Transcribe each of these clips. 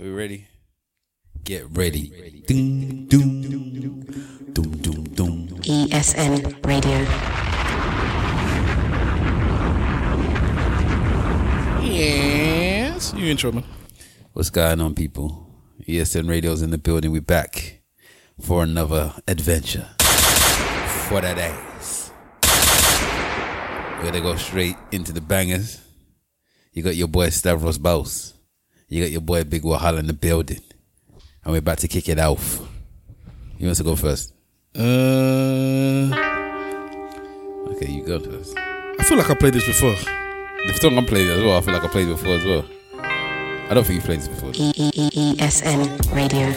we ready? Get ready. Ding, doom, doom, doom, doom. ESN Radio. Yes. You intro, man. What's going on, people? ESN Radio's in the building. We're back for another adventure for the days. We're gonna go straight into the bangers. You got your boy Stavros Boss. You got your boy Big Wahala in the building. And we're about to kick it off. You want to go first? Uh, Okay, you go first. I feel like I played this before. The song I'm playing as well, I feel like I played it before as well. I don't think you played this before. E- E- E- ESN Radio.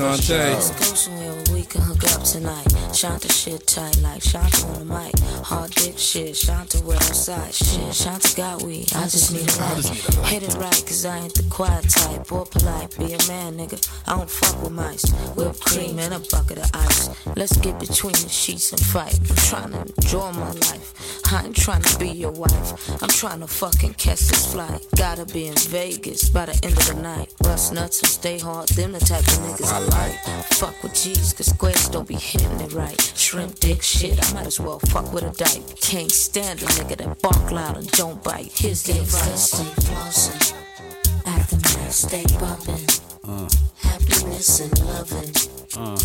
Shantae. Shanta shit tight like Shanta on the mic. Hard dick shit, Shanta well outside. Shit, Shanta got weed. I just need a light. Hit it right, cause I ain't the quiet type. Or polite, be a man, nigga. I don't fuck with mice. Whipped cream and a bucket of ice. Let's get between the sheets and fight. I'm trying to enjoy my life. I ain't trying to be your wife. I'm trying to fucking catch this flight. Gotta be in Vegas by the end of the night. Bust nuts and stay hard. Them the type of niggas I like. Fuck with G's, cause squares don't be hitting it right. Shrimp dick shit, I might as well fuck with a dyke. Can't stand a nigga that bark loud and don't bite. Here's the advice. Stay flossing. Aftermath, stay bumping. Uh. Happiness and loving. Uh.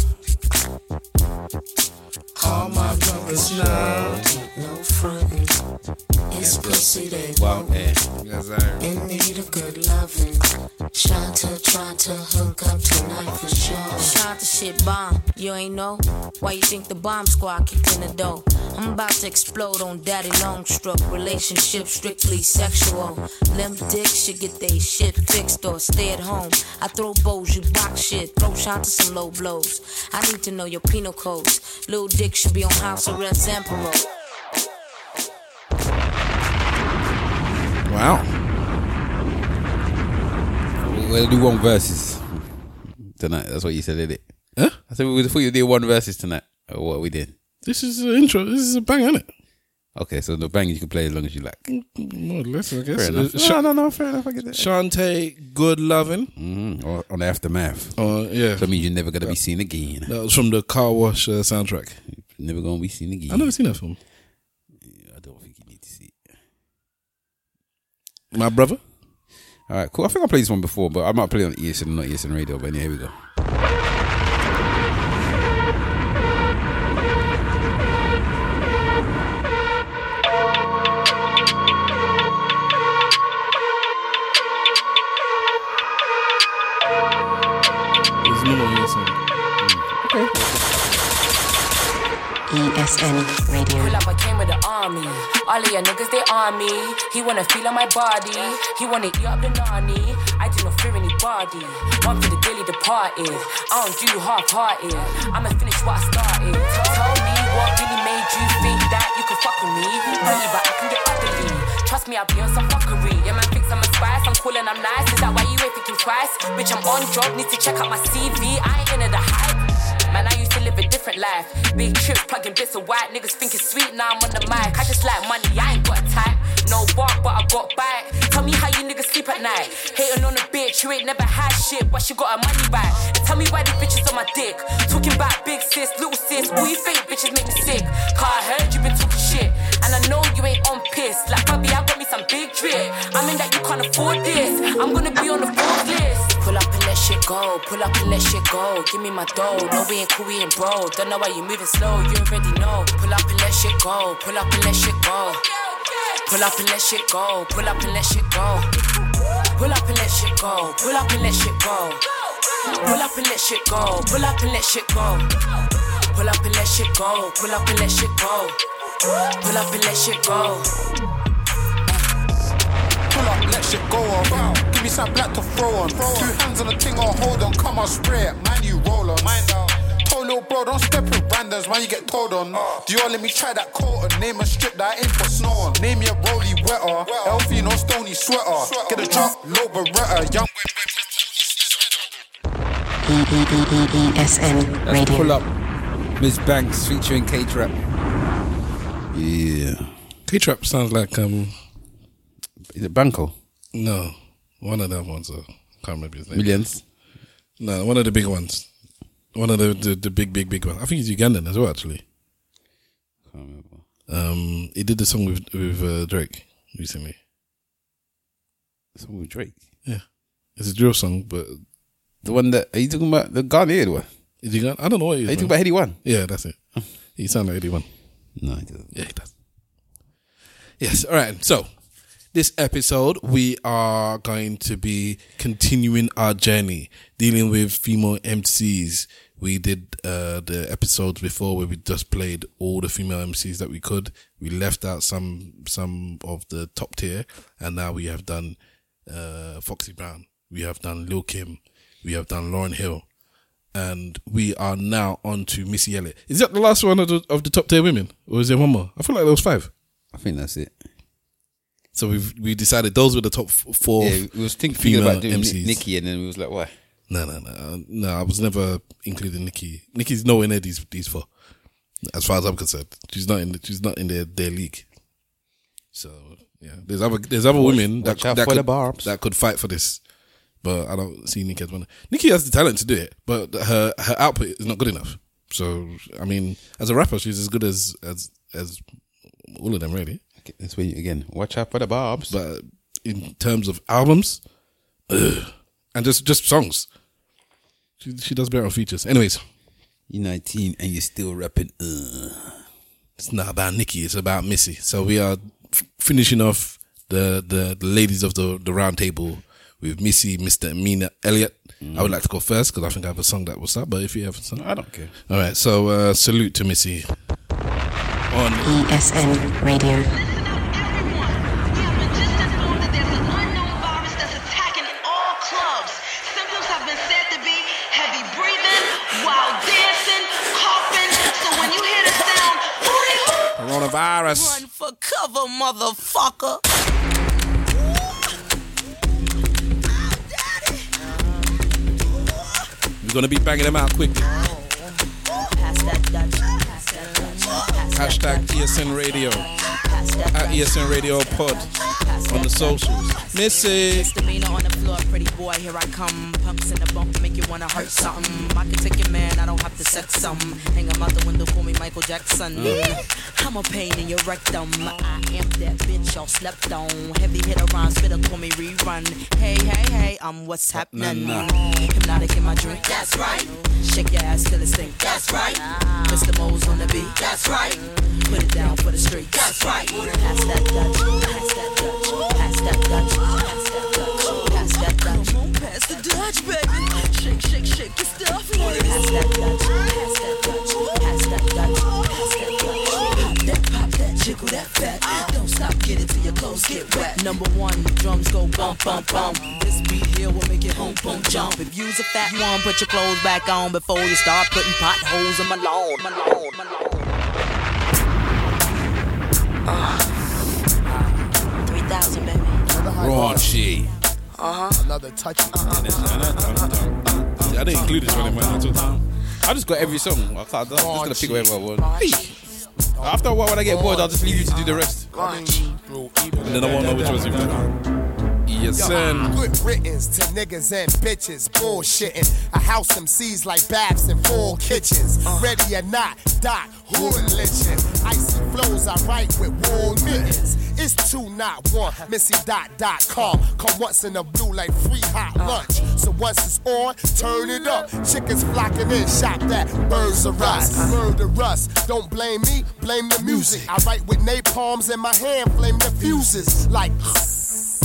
All my brothers know. No frontin'. It's pussy they Wow, want. eh. Yes, sir. In need of good loving. Shanta trying to hook up tonight for sure. Shanta shit bomb, you ain't know? Why you think the bomb squad kicked in the door? I'm about to explode on daddy long stroke. Relationship strictly sexual. Limp dick should get they shit fixed or stay at home. I throw bows, you box shit. Throw Shanta some low blows. I need to know your penal codes. Little dick should be on house arrest and parole. Wow. We'll do one verses tonight. That's what you said, did it? Huh? I said we thought you did one verses tonight. Or what we did. This is an intro. This is a bang, isn't it? Okay, so the bang you can play as long as you like. More or less, I guess. Fair enough. Uh, no, no, no, fair enough. I get that. Shantae Good Lovin'. Mm-hmm. Or on aftermath. Uh, yeah. So that means you're never gonna be seen again. That was from the Car Wash uh, soundtrack. Never gonna be seen again. I've never seen that film. I don't think you need to see it. My brother? All right, cool. I think I played this one before, but I might play it on ESN, and not ESN radio. But anyway, here we go. ESN Radio. Pull up, I came with the army. All of your niggas, they on me. He wanna feel on my body. He wanna eat up the nani. I do not fear anybody. One for the daily departed. I don't do half-hearted. I'ma finish what I started. Tell me what really made you think that you could fuck with me. Really, but I can get ugly. Trust me, I'll be on some fuckery. Yeah, man thinks I'm a spice. I'm cool and I'm nice. Is that why you ain't thinking twice? Bitch, I'm on job. Need to check out my CV. I ain't into the hype. Man, I used different life. Big trips, plugging bits of white. Niggas think it's sweet, now I'm on the mic. I just like money, I ain't got type. No bark, but I got bite. Tell me how you niggas sleep at night. Hating on a bitch you ain't never had shit, but she got her money. And tell me why these bitches on my dick. Talking about big sis, little sis. All you fake bitches make me sick. Cause I heard you been talking shit. And I know you ain't on piss. Like, Bobby, I got me some big drip. I mean that you can't afford this. I'm gonna be on the fourth list. Pull up and let shit go, pull up and let shit go. Give me my dough, no we ain't cool, we ain't bro. Don't know why you moving slow, you already know. Pull up and let shit go, pull up and let shit go. Pull up and let shit go, pull up and let shit go. Pull up and let shit go, pull up and let shit go. Pull up and let shit go, pull up and let shit go. Pull up and let shit go, pull up and let shit go. Pull up and let shit go. Pull up, let shit go off. Give me some black to throw on. Two hands on the thing, I'll hold on. Come on, spray it, man, you roll on. Mind out. Told little bro, don't step in randoms, man, you get told on. Do you all let me try that coat on? Name a strip that I ain't for snow on. Name your rolly wetter. LV, no stony sweater. Get a drop, low beretta. Young ESN Let's pull up Miss Banks featuring K Trap. Yeah. K Trap sounds like um Is it Banco? no one of them ones. I can't remember his name. Millions. No, one of the big ones. One of the the, the big big big ones. I think he's Ugandan as well. Actually, Can't remember. um, he did the song with with uh, Drake recently. Song with Drake. Yeah, it's a drill song, but The one that are you talking about the Ghanaian one? is he Ugandan? I don't know what he is. Are you talking man. about Headie One? Yeah, that's it. He sounds like anyone. No, he doesn't. Yeah, he does. Yes. All right. So, this episode, we are going to be continuing our journey dealing with female MCs. We did uh, the episodes before where we just played all the female MCs that we could. We left out some some of the top tier, and now we have done uh, Foxy Brown. We have done Lil Kim. We have done Lauryn Hill. And we are now on to Missy Elliott. Is that the last one of the, of the top tier women? Or is there one more? I feel like there was five. I think that's it. So we've we decided those were the top f- four. Yeah, we was think, thinking female about doing MCs. Nikki, and then we was like, why? No, no, no, uh, no. I was never including Nikki. Nikki's nowhere near these these four, as far as I'm concerned. She's not in. The, she's not in their their league. So yeah, there's other there's other women that watch that could, barbs. that could fight for this, but I don't see Nikki as one. Nikki has the talent to do it, but her her output is not good enough. So I mean, as a rapper, she's as good as as as all of them really. Okay, that's where you, again. Watch out for the barbs. But in terms of albums, ugh, and just just songs, she she does better on features. Anyways, you're 19 and you're still rapping. Uh. it's not about Nikki; it's about Missy. So we are f- finishing off the, the the ladies of the the round table with Missy, Misdemeanor Elliott. I would like to go first because I think I have a song that was up. But if you have a song, I don't care. All right, so uh, salute to Missy on ESN Radio. Coronavirus. Run for cover, motherfucker. We're gonna be banging them out quickly. Pass that Dutch. Pass that Dutch. Pass that Hashtag. ESN Radio at ESN Radio Pod Pass on the socials. Missy. Misdemeanor on the floor, pretty boy, here I come. Pumps in the bump, make you wanna hurt something. I can take your man, I don't have to sex some. Hang him out the window, call me Michael Jackson. Mm. I'm a pain in your rectum. I am that bitch y'all slept on. Heavy hitter rhyme, spitter, call me rerun. Hey, hey, hey, I'm what's happening. Hypnotiq in my drink, that's right. Shake your ass till it stink, that's right. Mr. Mo's on the beat, that's right. Put it down for the street, that's right. Pass that Dutch, pass that Dutch, pass that pass that pass that pass. Pass that pass that pass that pass that that, pop that, that fat. Don't stop, get it till your clothes get wet. Number one, drums go bump, bump, bump. This beat here will make it boom, boom, jump. If you's a fat one, put your clothes back on before you start putting potholes in my lawn, my lawn, my lawn. Uh, 3,000, baby. Raunchy. Uh-huh. Another touch. I didn't include this one in my at all. I just got every song. I can't, I'm just gonna pick whatever I want. After a while, when I get bored, I'll just leave you to do the rest. And then I won't know which ones you've done. ESN. Good riddance to niggas and bitches bullshitting. I house MCs like baths in full kitchens. Uh. Ready or not, dot, hood lynching. Icy flows I write with wool mittens. It's two, not one. Missy dot dot com. Come once in a blue like free hot uh. lunch. So once it's on, turn it up. Chickens flocking in, shop that. Birds of us, uh. murder us. Don't blame me, blame the music. I write with napalms in my hand, flame the fuses. Like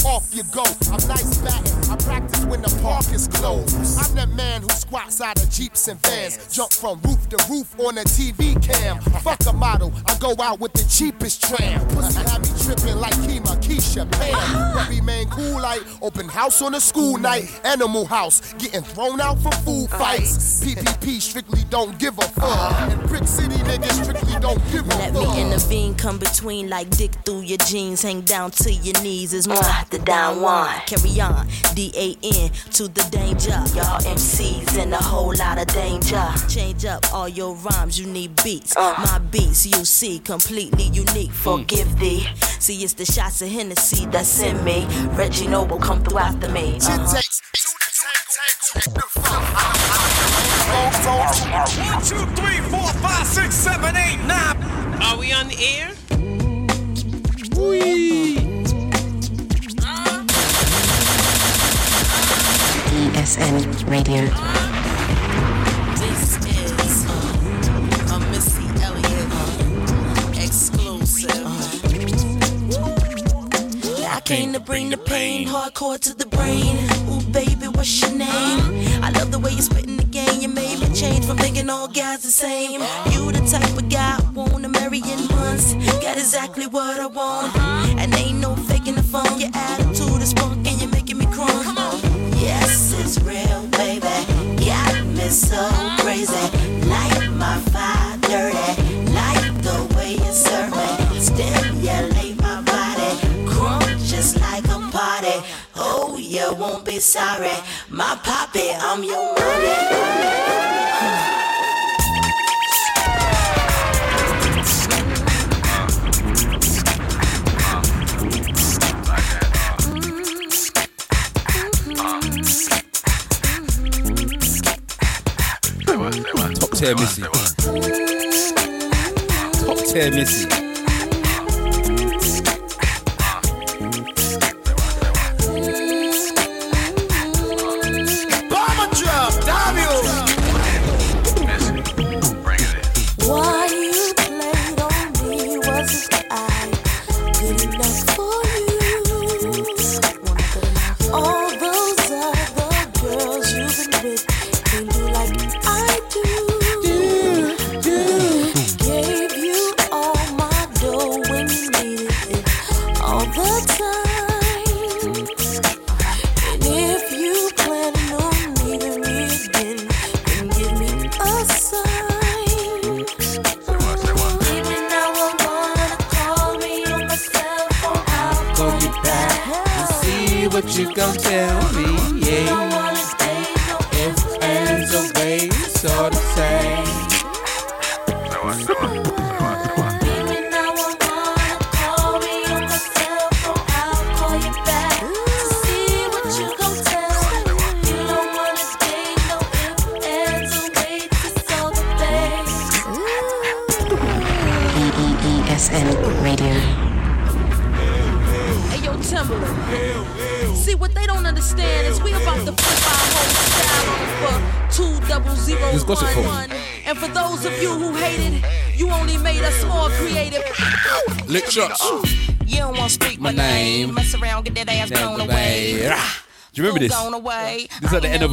off you go. I'm nice batting. I practice when the park is closed. I'm that man who squats out of Jeeps and vans. Jump from roof to roof on a TV cam. Fuck a model, I go out with the cheapest tram. Pussy had me tripping like Kima, Keisha, Pam. But remain cool like open house on a school night. Animal house, getting thrown out for food fights. PPP strictly don't give a fuck. Uh-huh. And Brick City niggas strictly don't give a fuck. Let me intervene, come between like dick through your jeans, hang down to your knees. Is mwah, the down one. Carry on, D A N to the danger. Y'all MCs in a whole lot of danger. Change up all your rhymes, you need beats. My beats, you see, completely unique. Forgive thee. See, it's the shots of Hennessy that's in me. Reggie Noble come through after me. Uh-huh. takes two to tango, hit the phone. One, two, three, four, five, six, seven, eight, nine. Are we on the air? ESN Radio. This is a Missy Elliott exclusive. I came to bring the pain, hardcore to the brain. Ooh, baby, what's your name? I love the way you spitting the game. You made me change from thinking all guys the same. You the type of guy I wanna marry in months. Got exactly what I want, and ain't no faking the phone. Your attitude is punk, and you're making me crunk. Yes, it's real, baby. Got me so crazy. Light my fire eh? dirty. Like the way you serve me. Stimulate my body. Crunk just like a party. Oh, you won't be sorry. My poppy, I'm your money. Tier Missy. Top tier Missy.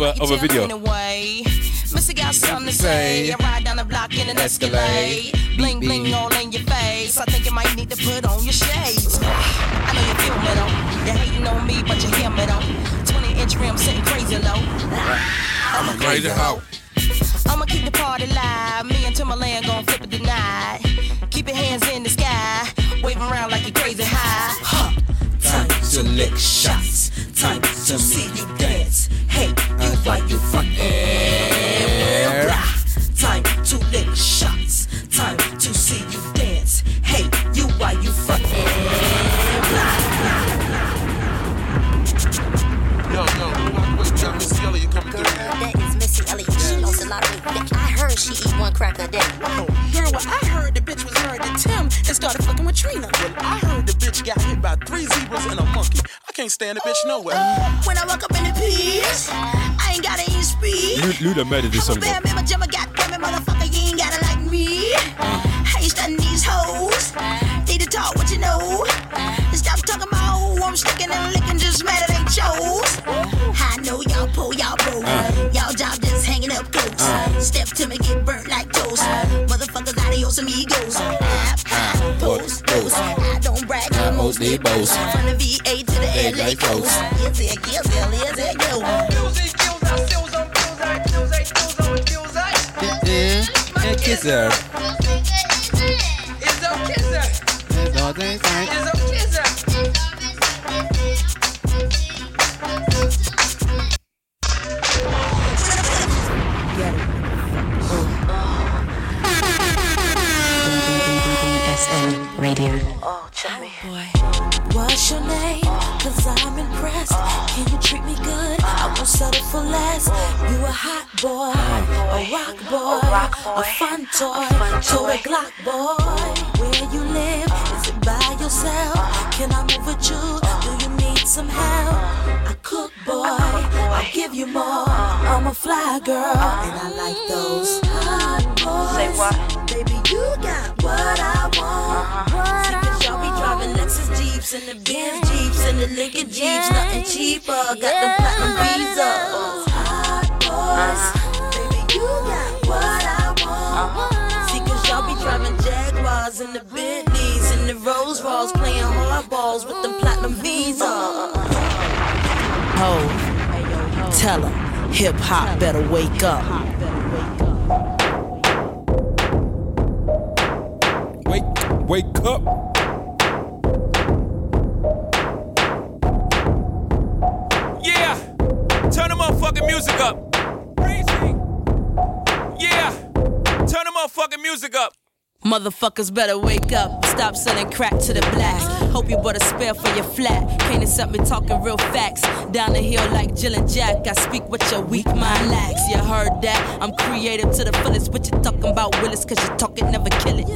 A- of a video. Started fucking with Trina. Well, I heard the bitch got hit by three zebras and a monkey. I can't stand the bitch nowhere. When I walk up in the piece, I ain't gotta eat speed. Lu- Luda murdered this song. Bam, bam, jumma, goddamn it, motherfucker, you ain't gotta like me. How you stunning these hoes? Need to talk what you know. Stop talking about who I'm sticking and licking, just mad it ain't chose. I know y'all pull, y'all bro. Uh. Y'all job just hanging ghost. Uh. Step to me, get burnt like toast. Motherfuckers, adios amigos. App, app, post, post. I don't brag, I mostly boast. From the VA to the LA coast. Yes, it, yes, it, yes, it, go. Yeah, kiss her. That's all they say. ESN Radio. What's your name? Cause I'm impressed. Can you treat me good? I won't settle for less. You a hot boy, a rock boy, a fun toy, total Glock boy. Where you live? Is it by yourself? Can I move with you? Do you need some help? I cook, boy. I'll give you more. I'm a fly girl, and I like those hot boys. Say what? Baby, you got what I want. Uh-huh. What I want. Y'all be driving Lexus Jeeps and the Benz Jeeps and the Lincoln Jeeps, nothing cheaper. Got the platinum visas. Hot boys, uh-huh. baby, you got what I want. Uh-huh. See, cause y'all be driving Jaguars and the Bentleys and the Rolls Royce, playing hardballs with them platinum visas. Ho, tell 'em hip hop better wake up. Wake, up. Yeah, turn the motherfucking music up. Crazy. Yeah, turn the motherfucking music up. Motherfuckers better wake up. Stop selling crack to the blacks. Hope you bought a spare for your flat. Can't accept me talking real facts. Down the hill like Jill and Jack. I speak what your weak mind lacks. You heard that? I'm creative to the fullest. What you talking about, Willis? Cause you talk it, never kill it.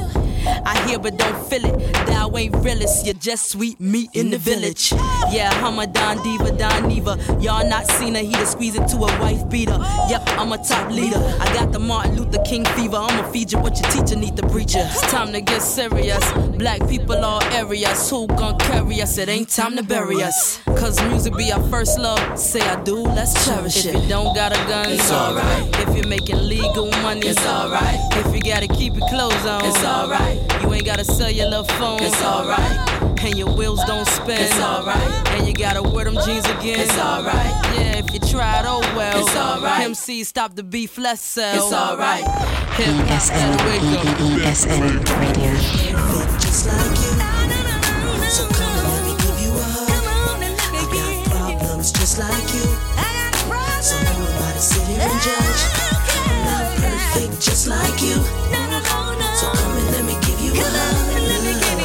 I hear but don't feel it. Thou ain't realist. You're just sweet meat in the village. Yeah, I'm a Don Diva, Don Neva. Y'all not seen her. He to squeeze into a wife beater. Yep, I'm a top leader. I got the Martin Luther King fever. I'ma feed you what your teacher need to preach you. It's time to get serious. Black people all areas. Who gon' carry us? It ain't time to bury us. Cause music be our first love. Say I do, let's cherish it. If you don't got a gun, it's alright. If you're making legal money, it's alright. If you gotta keep your clothes on, it's alright. You ain't gotta sell your little phone, it's alright. And your wheels don't spin, it's alright. And you gotta wear them jeans again, it's alright. Yeah, if you tried, oh well, it's alright. MC stop the beef, let's sell, it's alright. Hip hop BSN, better wake up. ESN Radio. just like you. So come and let me give you a hug. I got problems just like you. So who am I to sit here and judge? I'm not perfect just like you. So come and let me give you a hug.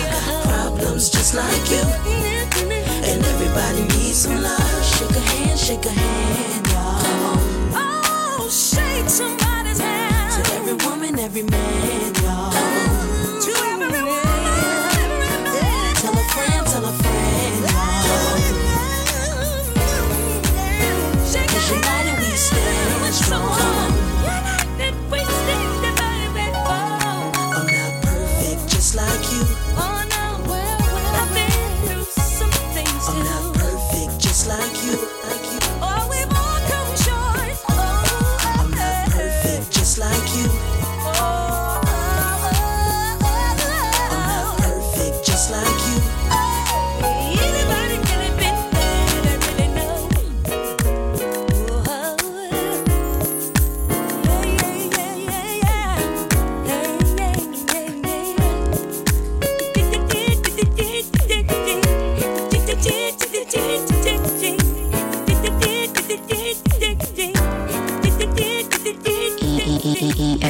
I got problems just like you. And everybody needs some love. Shake a hand, shake a hand, y'all. Oh, shake somebody's hand. To every woman, every man,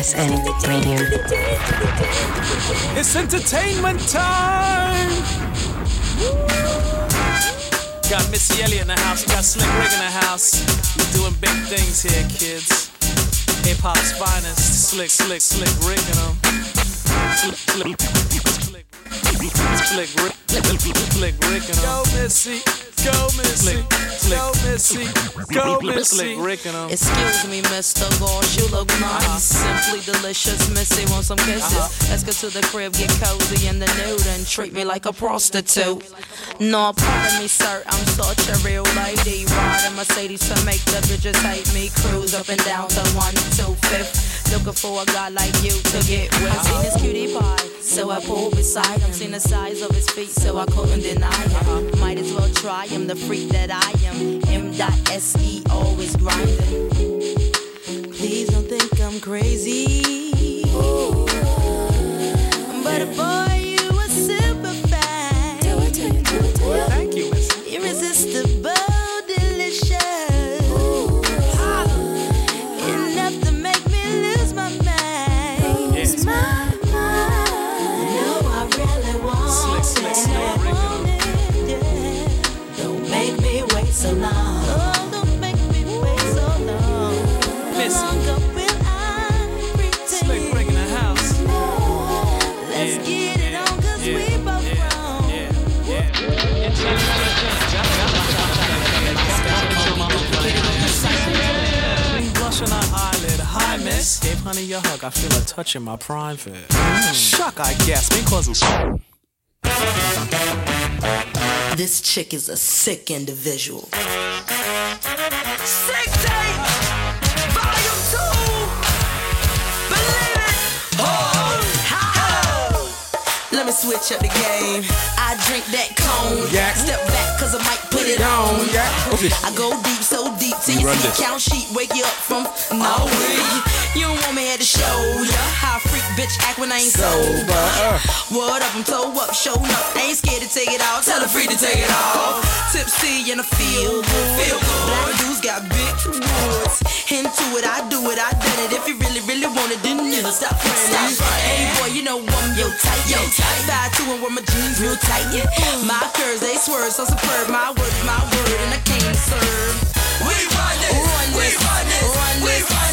ESN Radio. It's entertainment time. Got Missy Elliott in the house. Got Slick Rick in the house. We're doing big things here, kids. Hip hop's finest. Slick, slick, slick Rick and them. Slick, slick, slick, slick Rick, slick Rick and. Go Missy, go Missy, go Missy, go Missy. Slick Rick and. Excuse me, Mr. Gosh, you look nice. Simply delicious, Missy. Want some kisses? Uh-huh. Let's go to the crib, get cozy in the nude, and treat me like a prostitute. No, pardon me, sir, I'm such a real lady. Riding Mercedes to make the bitches hate me. Cruise up and down to one, two, fifth. Looking for a guy like you to get with. I seen this cutie pie, so I pulled beside him. Seen the size of his feet, so I couldn't deny him. Might as well try him, the freak that I am. M.S.E. always grinding. Please don't think I'm crazy. But boy, Hi, miss. Gave honey a hug. I feel a touch in my private. Shuck, I guess. Because This chick is a sick individual. Sick Tape, Volume 2. Believe it. Oh, Let me switch up the game. I drink that cone. Yeah. Step back, cause I might put it on. I go deep, so deep till We you see this. count sheet, wake you up from no oh, way. You don't want me here to show ya how freak bitch act when I ain't sober. What up, I'm toe up, showing up. Ain't scared to take it off, tell her free to take it off. Tipsy and I feel good. Feel good. Black dudes got big woods. Into it, I do it, I done it. If you really, really want it, then you stop frontin'. Hey boy, you know I'm yo tight, yo tight. Five two and wear my jeans real tight. Yeah. My curves they swerve so superb. My word is my word, and I came to serve. We run this, run this, run this, run this, run this.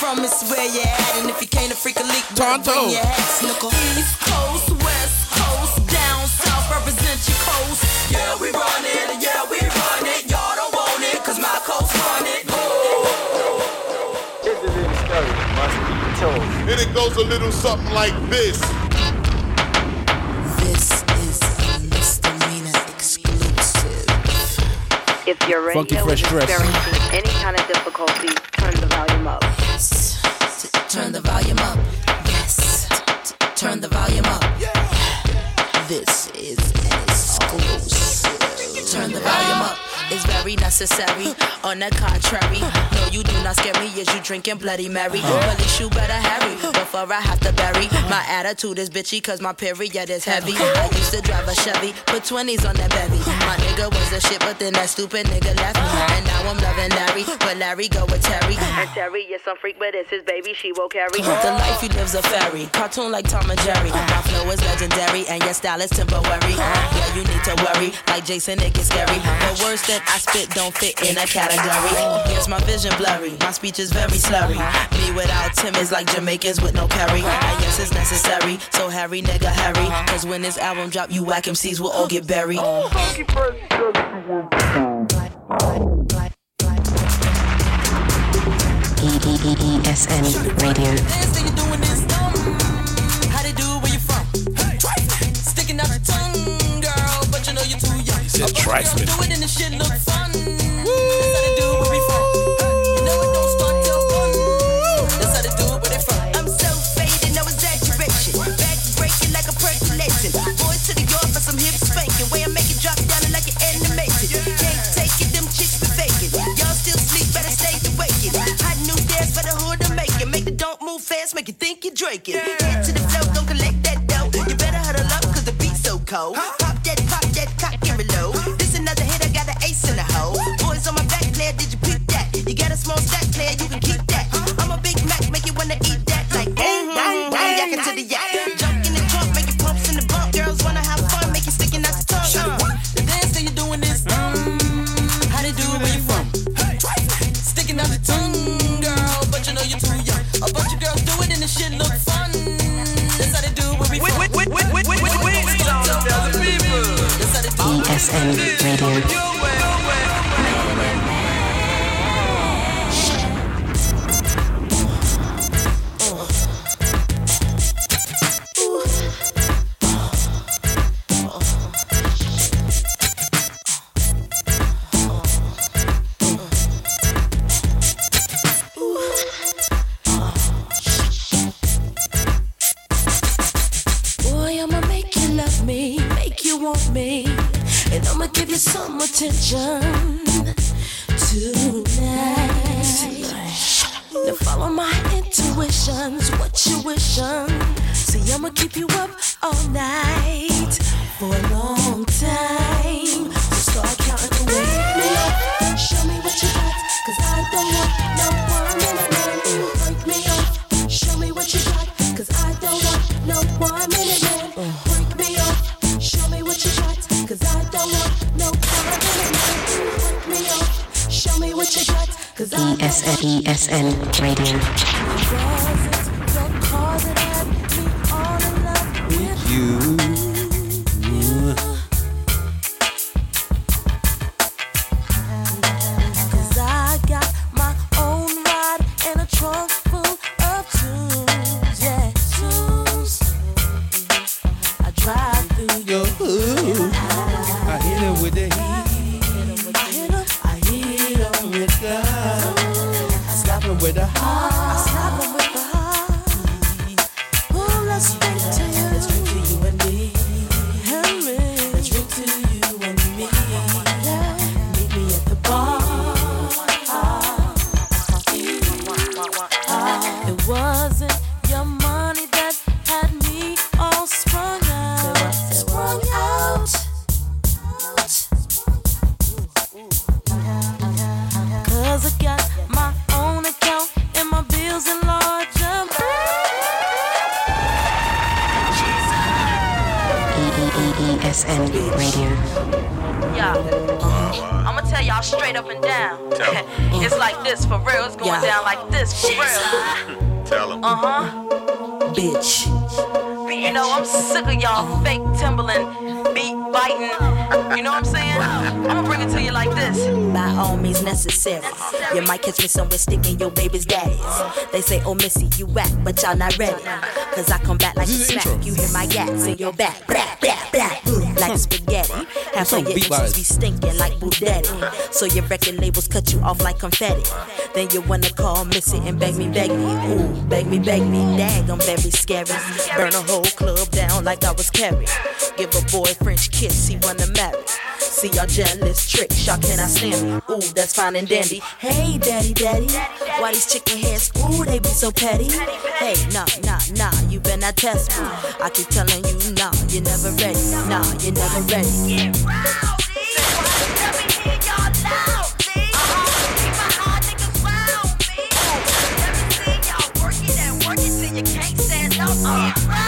From, it's where you're at. And if you can't a freak a leak, better Tonto. bring your hat, snooker. East Coast, West Coast, down south, represent your coast. Yeah, we run it, yeah, we run it. Y'all don't want it, cause my coast run it. And it goes a little something like this. This is a misdemeanor exclusive. If your radio Funky Fresh is Dress. experiencing any kind of difficulty, turn the volume up. Turn the volume up. Yes. Turn the volume up. This is exclusive. Turn the volume up. It's very necessary. On the contrary, no, you do not scare me. as you drinking Bloody Mary? Police, you better hurry before I have to bury. My attitude is bitchy, cause my period is heavy. I used to drive a Chevy, put 20s on that bevy. My nigga was a shit, but then that stupid nigga left me. And now I'm loving Larry, but Larry go with Terry. And Terry is some freak, but it's his baby, she will carry. The life he lives a fairy, cartoon like Tom and Jerry. My flow is legendary, and your style is temporary. Yeah, you need to worry, like Jason, it gets scary. The words that I spit don't fit in a category. Yes, my vision blurry, my speech is very slurry. Me without Tim is like Jamaicans with no curry. I guess it's necessary, so Harry, nigga, Harry. Cause when this album drop, you whack MCs will all get buried. ESN Radio. A percolation. Boys to the yard for some hip spanking. Way I make it drop down like an animation. Can't take it, them chicks be faking. Y'all still sleep, better stay awakened. Hot new dance for the hood to make it. Make the don't move fast, make you think you're drinking. Head to the flow, don't collect that dough. You better huddle up, cause the beat's so cold. Necessary. You might catch me somewhere sticking your baby's daddies. They say, oh Missy, you whack, but y'all not ready. Cause I come back like a This smack. intro. You hear my gas in your back. Blah, blah, blah. Like spaghetti. Half of your lies. be stinking like Budetti. So your record labels cut you off like confetti. Then you wanna call Missy and beg me, beg me. Ooh, beg me, beg me. Dag, I'm very scary. Burn a whole club down like I was carried. Give a boy a French kiss, he wanna marry. See y'all jealous tricks, y'all cannot stand me. Ooh, that's fine and dandy. Hey, daddy, daddy. Why these chicken heads? Ooh, they be so petty. Hey, nah, nah, nah, you better not test me. I keep telling you, nah, you're never ready. Nah, you're never ready. To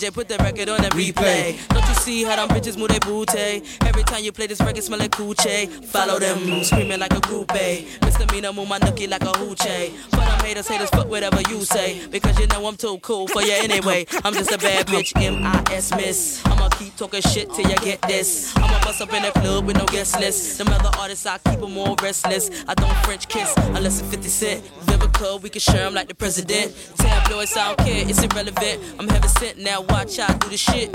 DJ, put that record on that replay. Don't you see how them bitches move their booty? Every time you play this record, smell like coochie. Follow them, screaming like a groupie. Misdemeanor, move my nookie like a hoochie. For them haters, haters, fuck whatever you say. Because you know I'm too cool for you anyway. I'm just a bad bitch, M-I-S miss. I'ma keep talking shit till you get this. I'ma bust up in the club with no guest list. Them other artists, I keep them all restless. I don't French kiss unless it's 50 Cent. Vivica, we can share 'em like the president. Tabloids, I don't care, it's irrelevant. I'm heaven sent now, watch I do the shit.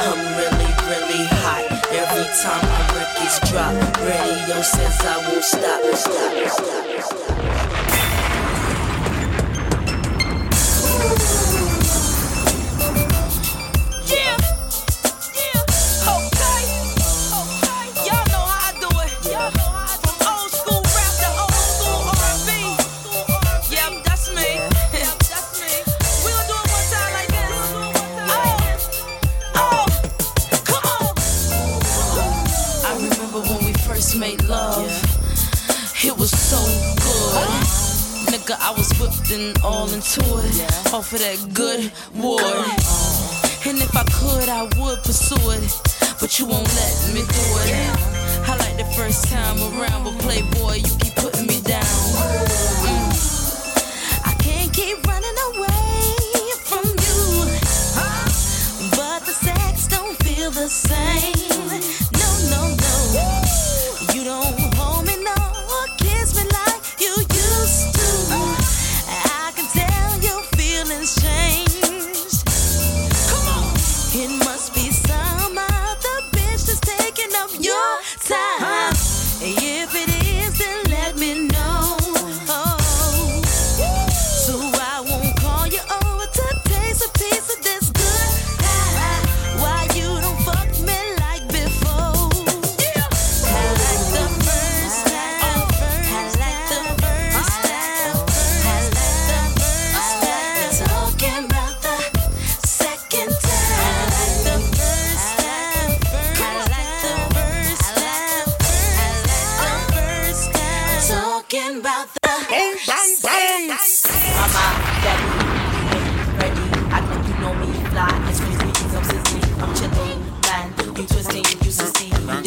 I'm really, really hot. Every time my records drop, radio says I won't stop, stop, stop, stop. sucker, I was whipped and all into it. Yeah. Off of that good war. Oh. And if I could, I would pursue it. But you won't let me do it. Yeah. I like the first time around, but Playboy, you keep putting me down. Mm. I can't keep running away from you. Huh? But the sex don't feel the same.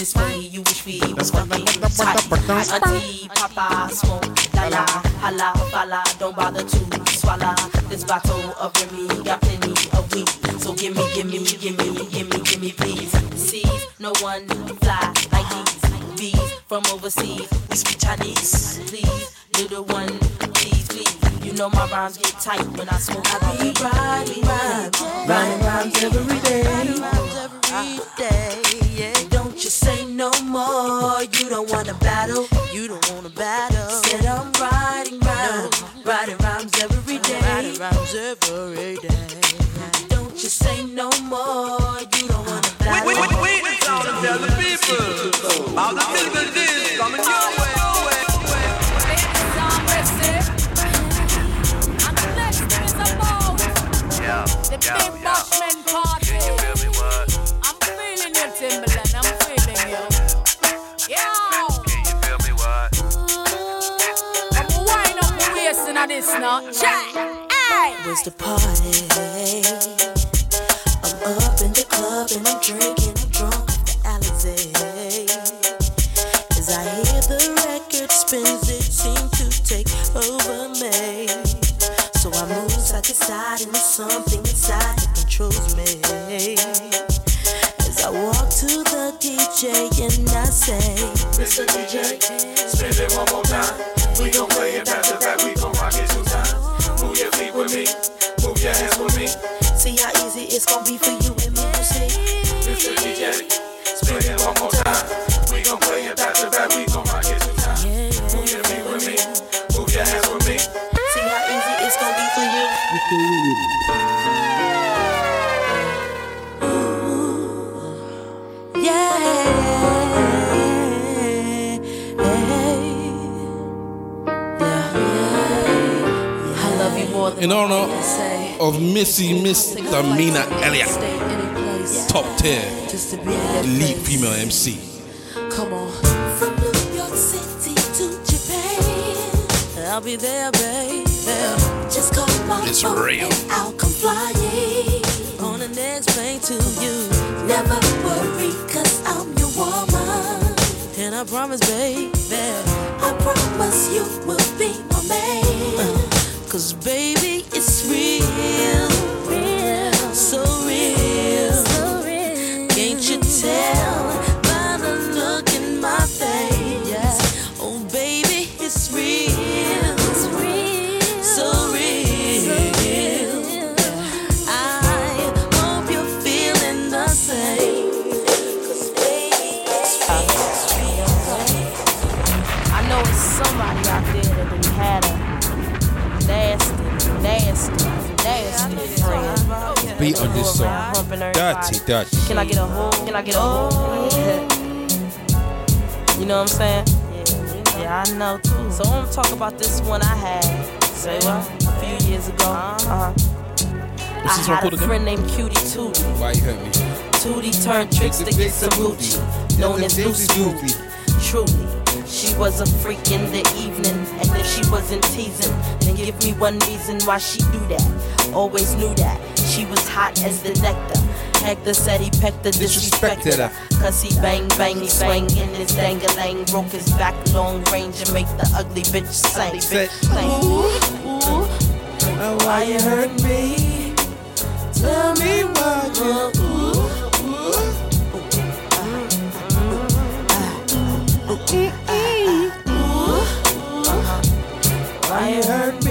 This way, you wish we was fucking tight. Auntie, papa, smoke, la la, holla, falla. Don't bother to swallow this bottle of Remy. Got plenty of weed, so give me, give me, give me, give me, give me, please. See, no one fly like these. Bees from overseas, we speak Chinese. Please, little one, please, please. You know my rhymes get tight when I smoke. I be riding rhymes, riding rhymes every day. every day. Yeah. Don't say no more. You don't wanna battle. You don't wanna battle. Said I'm riding rhymes, riding rhymes every day. Riding rhymes every day. Don't you say no more. You don't wanna battle. We, we, we, we the sound to tell the people about the physical disease coming your way. Yeah, The big Bushman party. This now. Check. Hey. was the party. I'm up in the club and I'm drinking, I'm drunk off the Alizé. As I hear the record spins, it seems to take over me. So I move side to side and there's something inside that controls me. As I walk to the DJ and I say, Mr. DJ, Spin it one more time. We gon' play it back to back. We me. Move your hands with me. see how easy it's gonna be for you In honor I can say. of Missy Misdemeanor Elliott, top tier elite female MC. Come on. From New York City to Japan. I'll be there, baby. Just call my It's phone real. and I'll come flying. On the next plane to you. Never worry, cause I'm your woman. And I promise, baby. I promise you will be my man. Cause baby, it's real. Real. So real. Can't you tell Beat on this song. Dirty, dirty. Can I get a hold? Can I get a hold? you know what I'm saying? Yeah, yeah, I know too. So I'm gonna talk about this one I had. Say what? A few years ago. Uh-huh. What's I this one had called a again? friend named Cutie Tootie. Why you hurt me? Tootie turned tricks to get some Gucci, known as Lucy Goofy. Truly, she was a freak in the evening, and if she wasn't teasing, then give me one reason why she do that always knew that. She was hot as the nectar. Hector said he pecked her, disrespected her. Cause he bang bang, he swang in his dangling. Broke his back long range and make the ugly bitch sing. Ooh, ooh, why you hurt me? Tell me why you. Why you hurt me?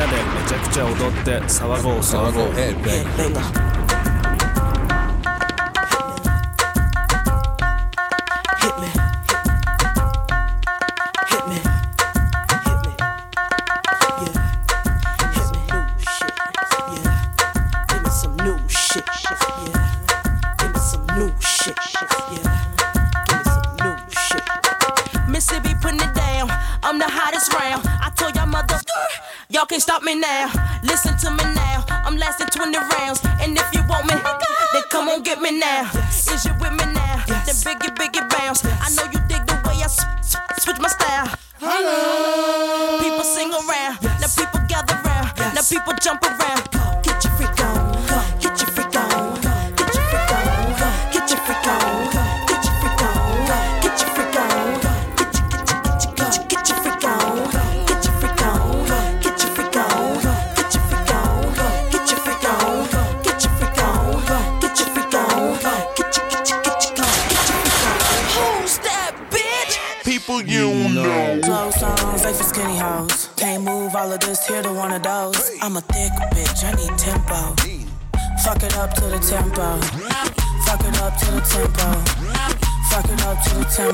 なでめちゃくちゃ踊って騒ごう騒ごう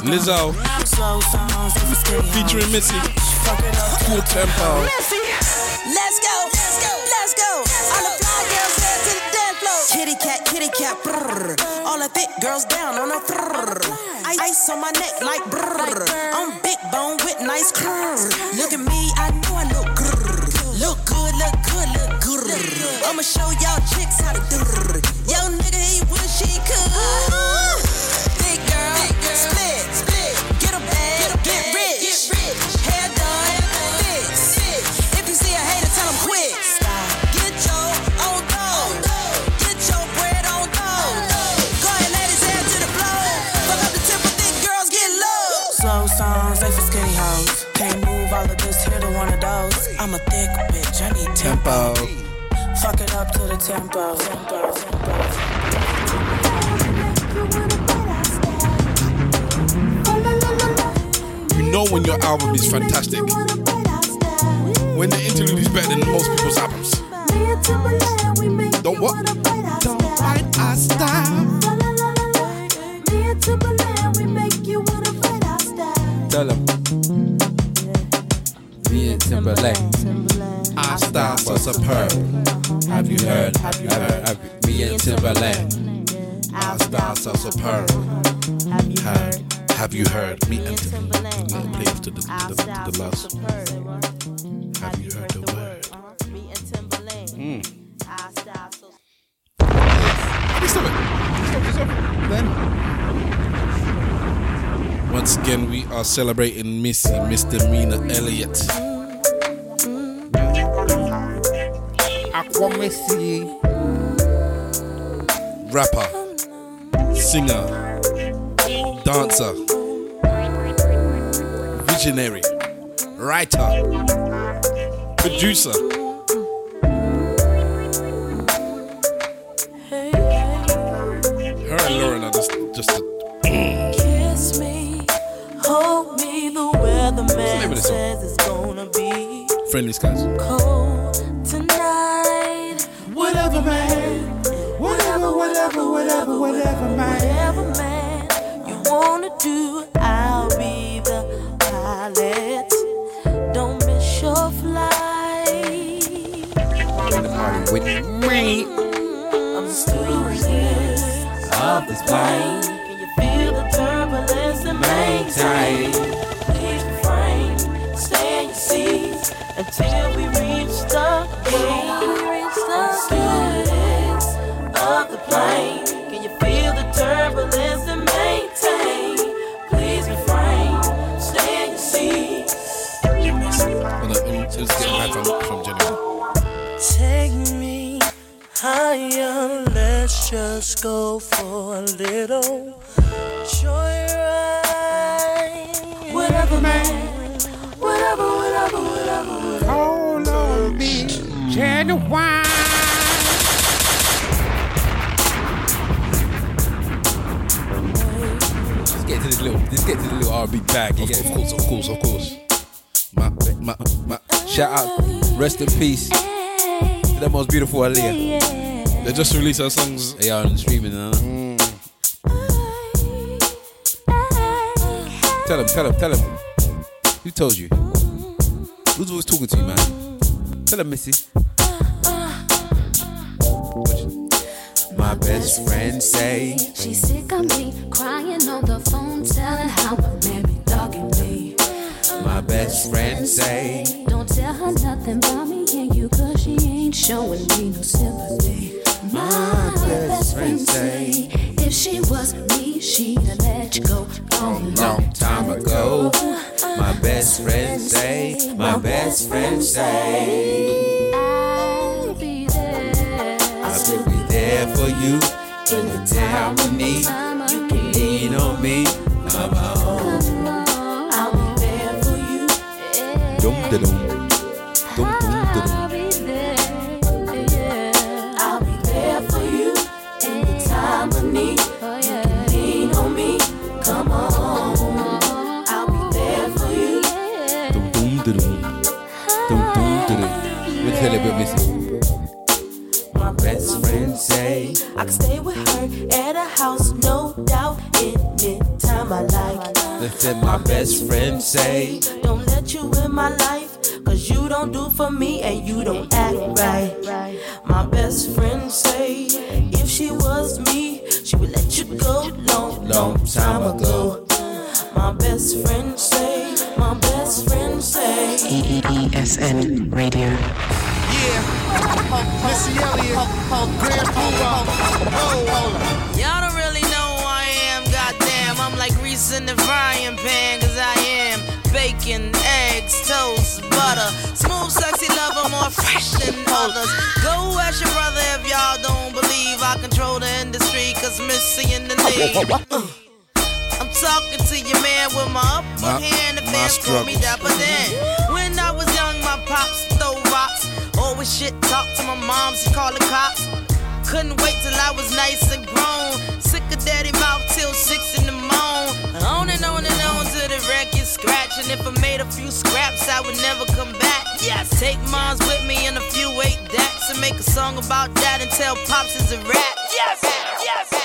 Lizzo. Featuring Missy. Cool tempo. Let's go, let's go, let's go. All the fly girls head to the dance floor. Kitty cat, kitty cat, brrr. All the thick girls down on a brrr. Ice on my neck like brrr. A thick bitch, I need tempo. Fuck it up to the tempo. tempo. You know when your album is fantastic. When the interlude is better than most people's albums. Don't what? Don't bite our style. Tell him. Me and Timberland. Our style so superb. Have you heard? Have you heard? Have you- Me and Timberland. Our style so superb. Have, you heard? have you heard? Me and Timberland. Let me play after the, the, the, the last. Have you heard the word? Mm. Stop it. Stop, stop. Then. Once again, we are celebrating Missy Misdemeanor Elliott. Aqua Missy. Rapper, singer, dancer, visionary, writer, producer. Her and Lauryn are just, just a, Kiss me, hold me. The weatherman says it's gonna be friendly skies. cold. Whatever, man. Whatever, whatever, whatever, whatever, man. Whatever, man. You wanna do, I'll be the pilot. Don't miss your flight. In the party with me. Mm-hmm. I'm serious. I'll of this plane. Can you feel the turbulence and maintain? Please refrain, stay in your seats until we reach the gate. Students of the plane, can you feel the turbulence and maintain? Please refrain, stay in your seats. Hold let me just get back from, from Jenny. Take me higher, let's just go for a little joyride. Whatever, man. Whatever, whatever, whatever, whatever. Hold on me, genuine. To this little, let's get to the little R&B bag. Of course, of course, of course. My, my, my. Shout out, rest in peace to the most beautiful Aaliyah. They just released her songs. They are on streaming now. Tell him, tell him, tell him. Who told you? Who's always talking to you, man? Tell him, Missy. My best friend say She's sick of me crying on the phone, telling how her man be dogging me. My best friend say Don't tell her nothing about me and you, cause she ain't showing me no sympathy. My best friend say if she was me, she'd have let you go long, long time ago. My best friend say, my best friend say, there for you in the time of need. You can lean on me. Come on. I'll be there for you. Dum da dum. Dum dum da dum. I'll be there. I'll be there for you in the need. You can lean on me. Come on. I'll be there for you. Dum dum da dum. Dum dum da dum. We'll tell about Missy. My best friend say, I can stay with her at a house, no doubt, anytime I like. let's my best friend say, Don't let you in my life, cause you don't do for me and you don't act right. My best friend say, if she was me, she would let you go long, long time ago. My best friend say, my best friend say, EESN Radio. Yeah. Missy Elliott, Grand Poobah. Oh, Y'all don't really know who I am, goddamn. I'm like grease in the frying pan, cause I am bacon, eggs, toast, butter. Smooth, sexy lover, more fresh than others. Go ask your brother if y'all don't believe I control the industry, cause Missy in the lead. Talking to your man with my upper My- hand, the fans call me. Dapper Dan. When I was young, my pops throw rocks. Always shit talk to my moms, he call the cops. Couldn't wait till I was nice and grown. Sick of daddy mouth till six in the morning. On and on and on till the record scratch. And if I made a few scraps, I would never come back. Yes, take moms with me and a few eight dacks and make a song about that and tell pops it's a rap. Yes, yes.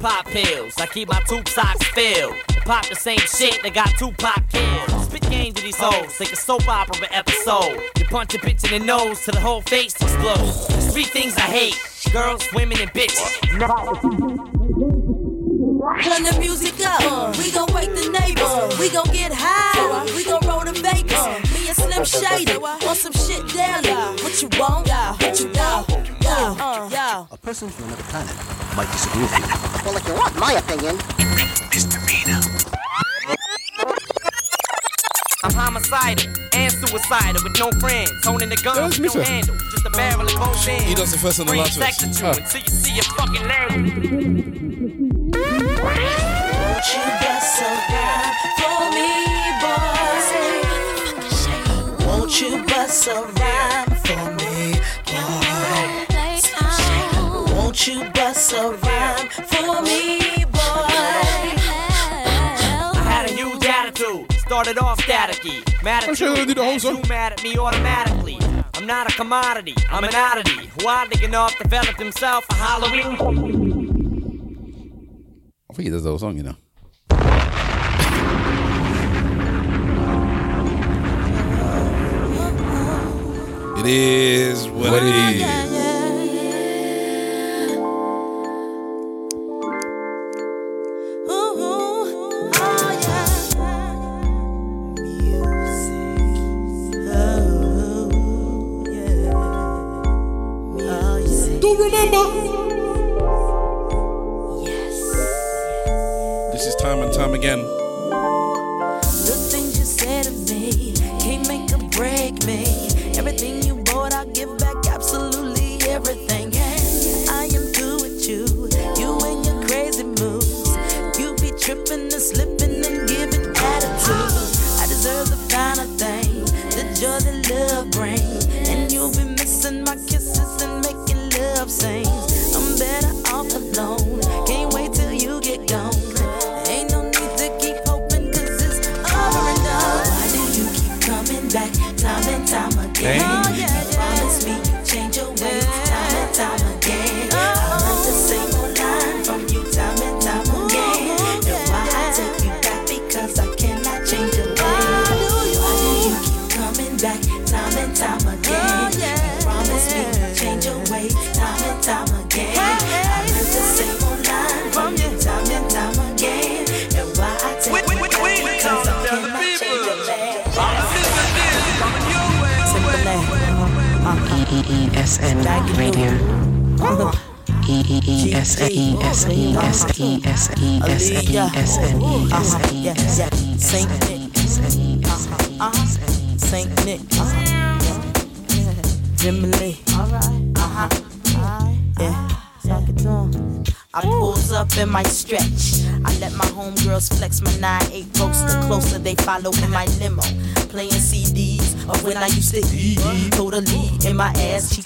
Pop pills. I keep my tube socks filled. Pop the same shit that got two pop killed. Spit game to these hoes, like a soap opera episode. You punch a bitch in the nose till the whole face explodes. There's three things I hate: girls, women, and bitches. Turn the music up. We gon' wake the neighbors. We gon' get high. We gon' roll the Vegas. Me and Slim Shady on some shit daily. What you want? What you want? Yo, yo. A person from another planet might disagree with you. Well, if you want my opinion, misdemeanor. I'm homicidal and suicidal with no friends. Holding the gun That's with no handle. Just a barrel of both ends. He does the first and the last sex verse. at you Ah. until you see your fucking leg. Won't you bust a rhyme for me, boy? Won't you bust a Won't you bust a rhyme for me, boy? I had a huge attitude. started off staticky. Mad at you, they'll do the whole and song. mad at me automatically. I'm not a commodity, I'm an oddity. Who oddly enough developed himself a Halloween. I think he does the whole song, you know. It is what, What it it is.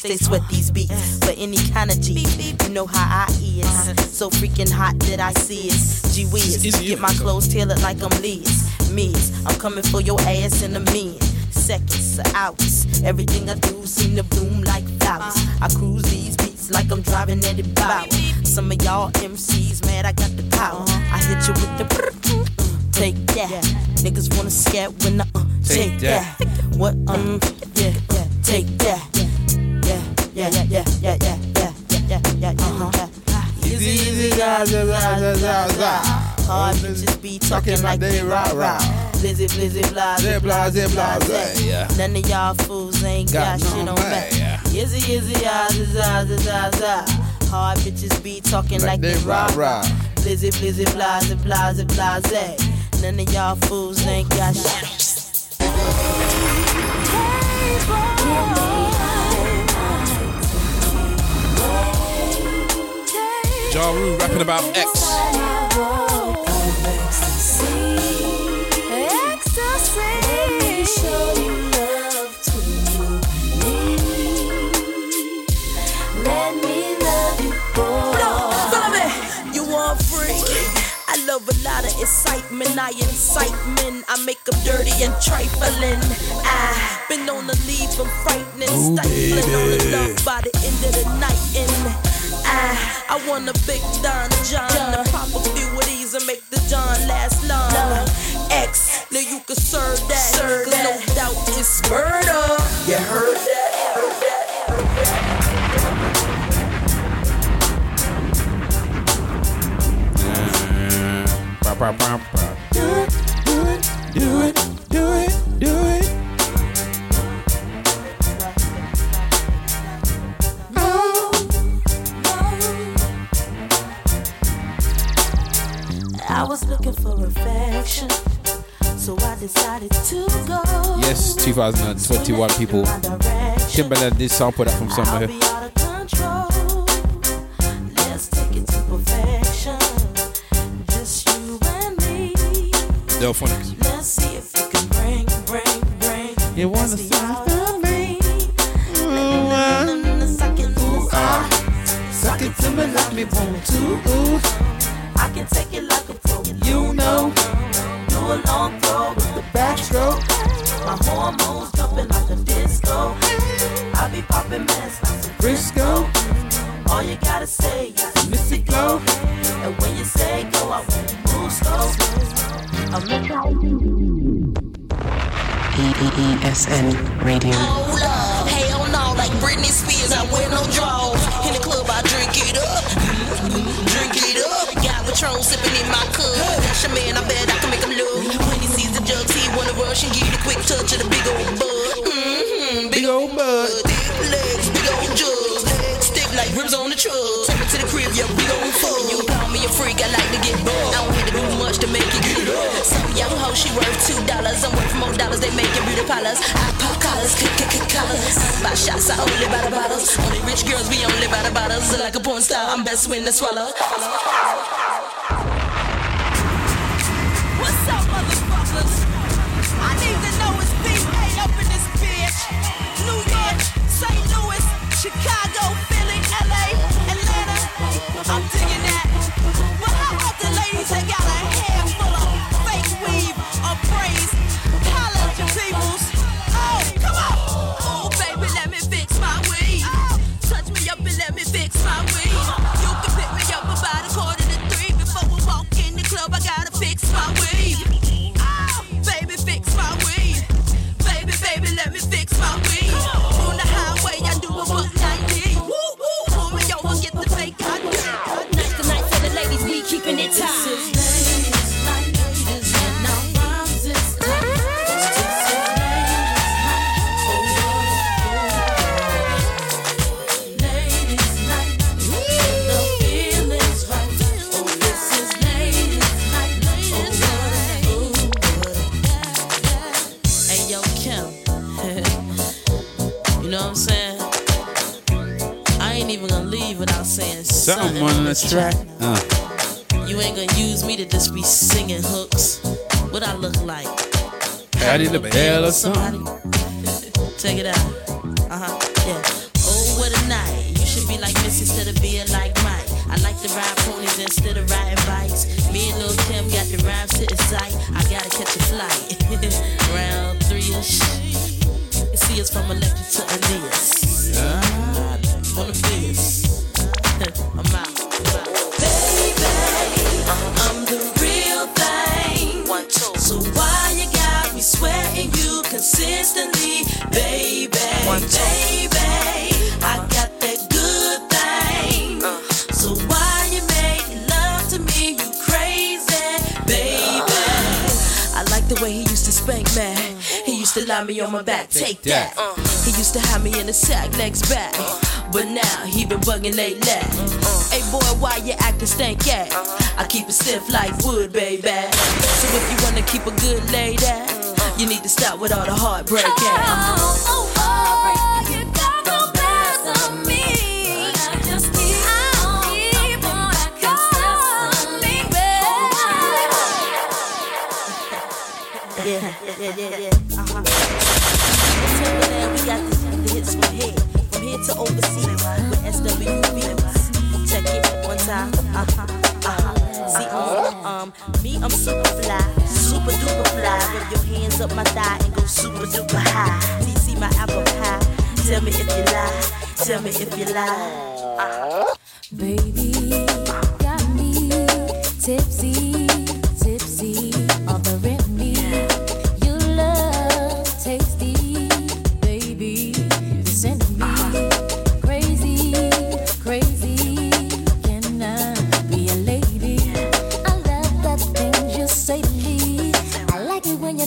They sweat these beats. For any kind of G, you know how I is. So freaking hot that I see it. Gee whiz, get my clothes tailored like I'm Liz. Me's, I'm coming for your ass in a minute. Seconds, hours. Everything I do seem to bloom like flowers. I cruise these beats like I'm driving Eddie Bauer. Some of y'all MCs mad I got the power. I hit you with the brr, uh, take that. Niggas wanna scat when I uh, take, Take that. What um yeah yeah take that yeah, yeah, yeah, yeah, yeah, yeah, yeah, yeah yeah uh-huh. Easy, easy, guys, guys, guys, guys. Hard bitches be talking like they rah rah. Blizzy, blizzy, blase, blase, blase. None of y'all fools ain't got, got shit on me. Izzy, izzy, eyes, eyes, eyes, eyes. Hard bitches be talking like, like they rah rah. Blizzy, blizzy, blase, blase, blase. None of y'all fools ain't got shit. Ja Rule rapping about X. Love you, boy. Follow me. You want free? I love a lot of excitement. I incite men. I make them dirty and trifling. I been on the leave from frightening, Ooh, stifling on the love by the end of the night. And I, I want a big Don John to pop a few of these and make the John last long. X, now you can serve that. Cause no doubt it's murder. You heard that? Mm. Heard that? Heard that? Bah, bah, bah, bah. Do it, do it, do it, do it, do it. I was looking for affection, so I decided to go. Yes, 2021 people. Timberland did sample that from somewhere. Be out of control. Let's take it to perfection. Just you and me. Delfonics. Let's see if you can bring, bring, bring. You wanna see out of me. Ah. Suck it to me like me want to. Ooh can take it like a pro. You know, do a long throw with the backstroke. My hormones jumping like a disco. I be popping mess like some Frisco. All you gotta say is Mystic Glow. And when you say go, I wanna move slow. I'm in EEESN Radio. Hold up, hell no, like Britney Spears, I wear no drama. Patron sipping in my cup. That's your man, I bet I can make him look. When he sees the jugs, he wanna rush and give you the quick touch of the big old bud. Mm-hmm, big old bud. Deep legs, big old jugs. Legs stick like ribs on the truck. Take me to the crib, yeah, we gon' fuck. You call me a freak, I like to get bugged. I don't need to do much to make it up. Some young hoe, she worth two dollars. I'm worth more dollars, they making beauty parlors. I pop collars, kick, kick, kick collars. Buy shots, I only buy the bottles. Only rich girls, we only buy the bottles. Like a porn star, I'm best when to swallow. Track. Uh. You ain't gonna use me to just be singing hooks. What I look like? Patti LaBelle or something. Check it out. Uh huh. Yeah. Oh, what a night. You should be like Miss instead of being like Mike. I like to ride He used to lie me on my back, take that. He used to have me in the sack, legs back. But now he been bugging lately. Hey boy, why you acting stank at? I keep it stiff like wood, baby. So if you wanna keep a good lady, you need to stop with all the heartbreaking. Oh, oh, you got no best of me. Just keep on, keep on calling me. Yeah, yeah, yeah, yeah. Uh-huh. We got the, hits from here, from here to overseas with. Check it one time. Me, I'm super fly, super duper fly. Your hands up my thigh and go super duper high. My apple pie. Tell me if you lie. Tell me if you lie. Uh-huh. Baby, got me tipsy,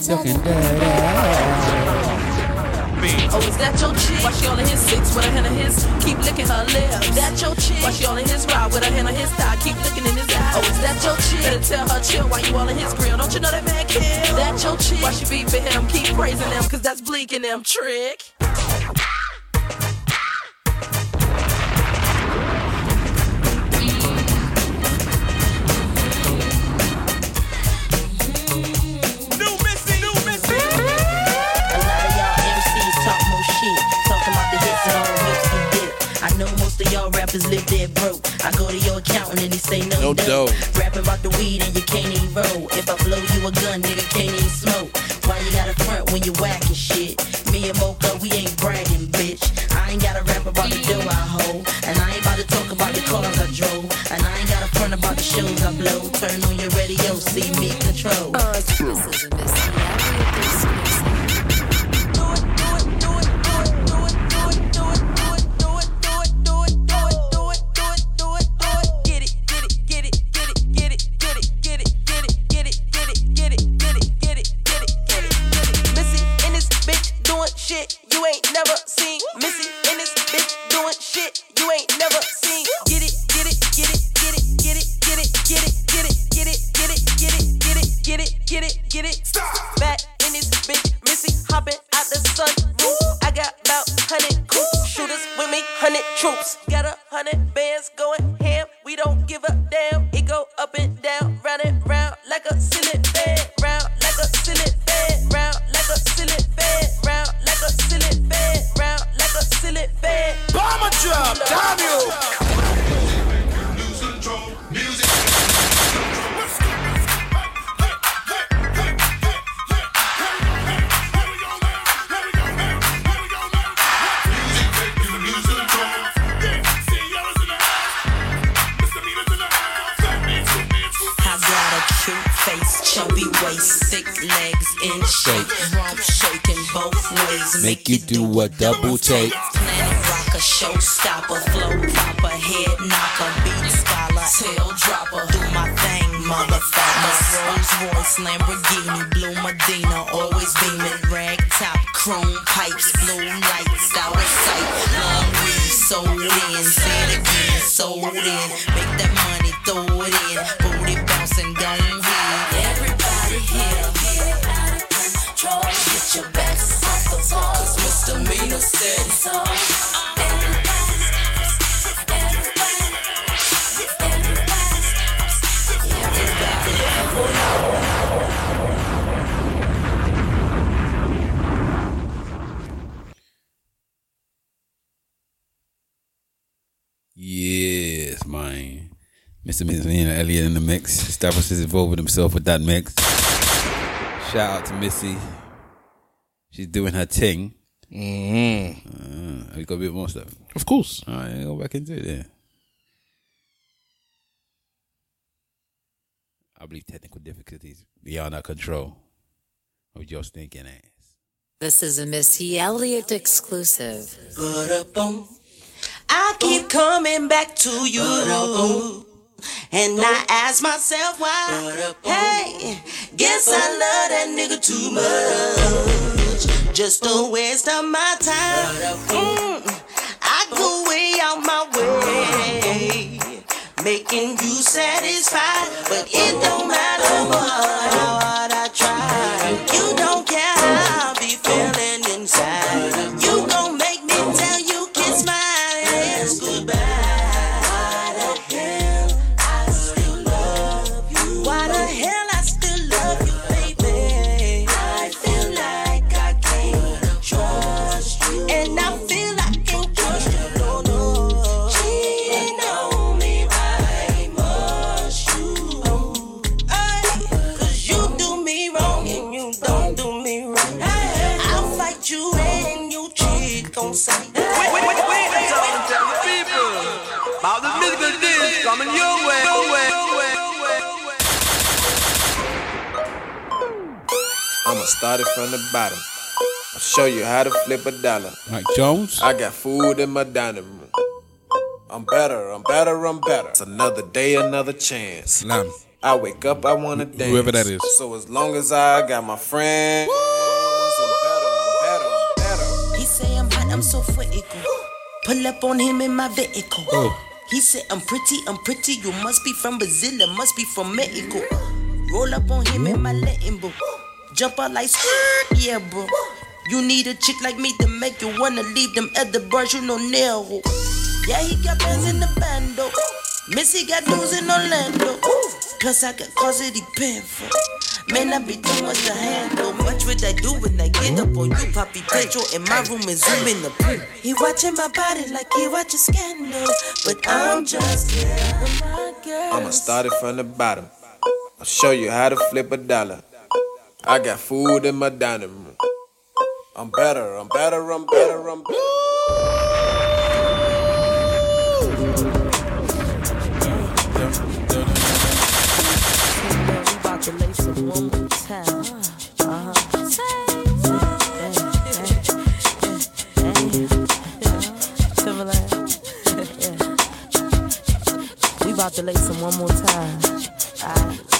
you're talking Oh, is that your chick? Why she all in his six with a hand on his? Keep licking her lips. That your chick? Why she all in his ride with a hand on his thigh? Keep looking in his eyes. Oh, is that your chick? Better tell her chill while you all in his grill. Don't you know that man kill? That your chick? Why she for him? Keep praising him, cause that's bleaking them trick. Dope. about the weed and you can't even roll. If I blow you a gun, nigga can't even Mr. Misdemeanor Elliott in the mix. Establishes involving himself with that mix. Shout out to Missy. She's doing her thing. Mm-hmm. Uh, you got a bit more stuff? Of course. All right, go back into it then. I believe technical difficulties beyond our control. Of your stinking ass. This is a Missy Elliott exclusive. I keep coming back to you. And I ask myself why. Hey, guess I love that nigga too much. Just a waste of my time. Mm, I go way out my way. Making you satisfied. But it don't matter what, I'ma start it from the bottom. I'll show you how to flip a dollar. Mike Jones? I got food in my dining room. I'm better, I'm better, I'm better. It's another day, another chance. Slam. I wake up, I wanna dance. Whoever that is. So as long as I got my friends, I'm better, I'm better, I'm better. He say I'm hot, I'm so critical. Pull up on him in my vehicle. Oh. He said I'm pretty, I'm pretty. You must be from Brazil, it must be from Mexico. Roll up on him in my Latin book. Jump out like skirt, yeah, bro. You need a chick like me to make you wanna leave them other bars, you know, narrow. Yeah, he got bands in the bando. Missy got news in Orlando. Plus, I got cause it for. Man, I be too much to handle. Much what I do when I get up on you, Poppy Pedro. In my room and zoom in the pool. He watching my body like he watching scandal. But I'm just here. I'ma start it from the bottom. I'll show you how to flip a dollar. I got food in my dining room. I'm better, I'm better, I'm better, I'm better. We about to lace it one more time. Uh-huh. We about to lace them one more time. Alright.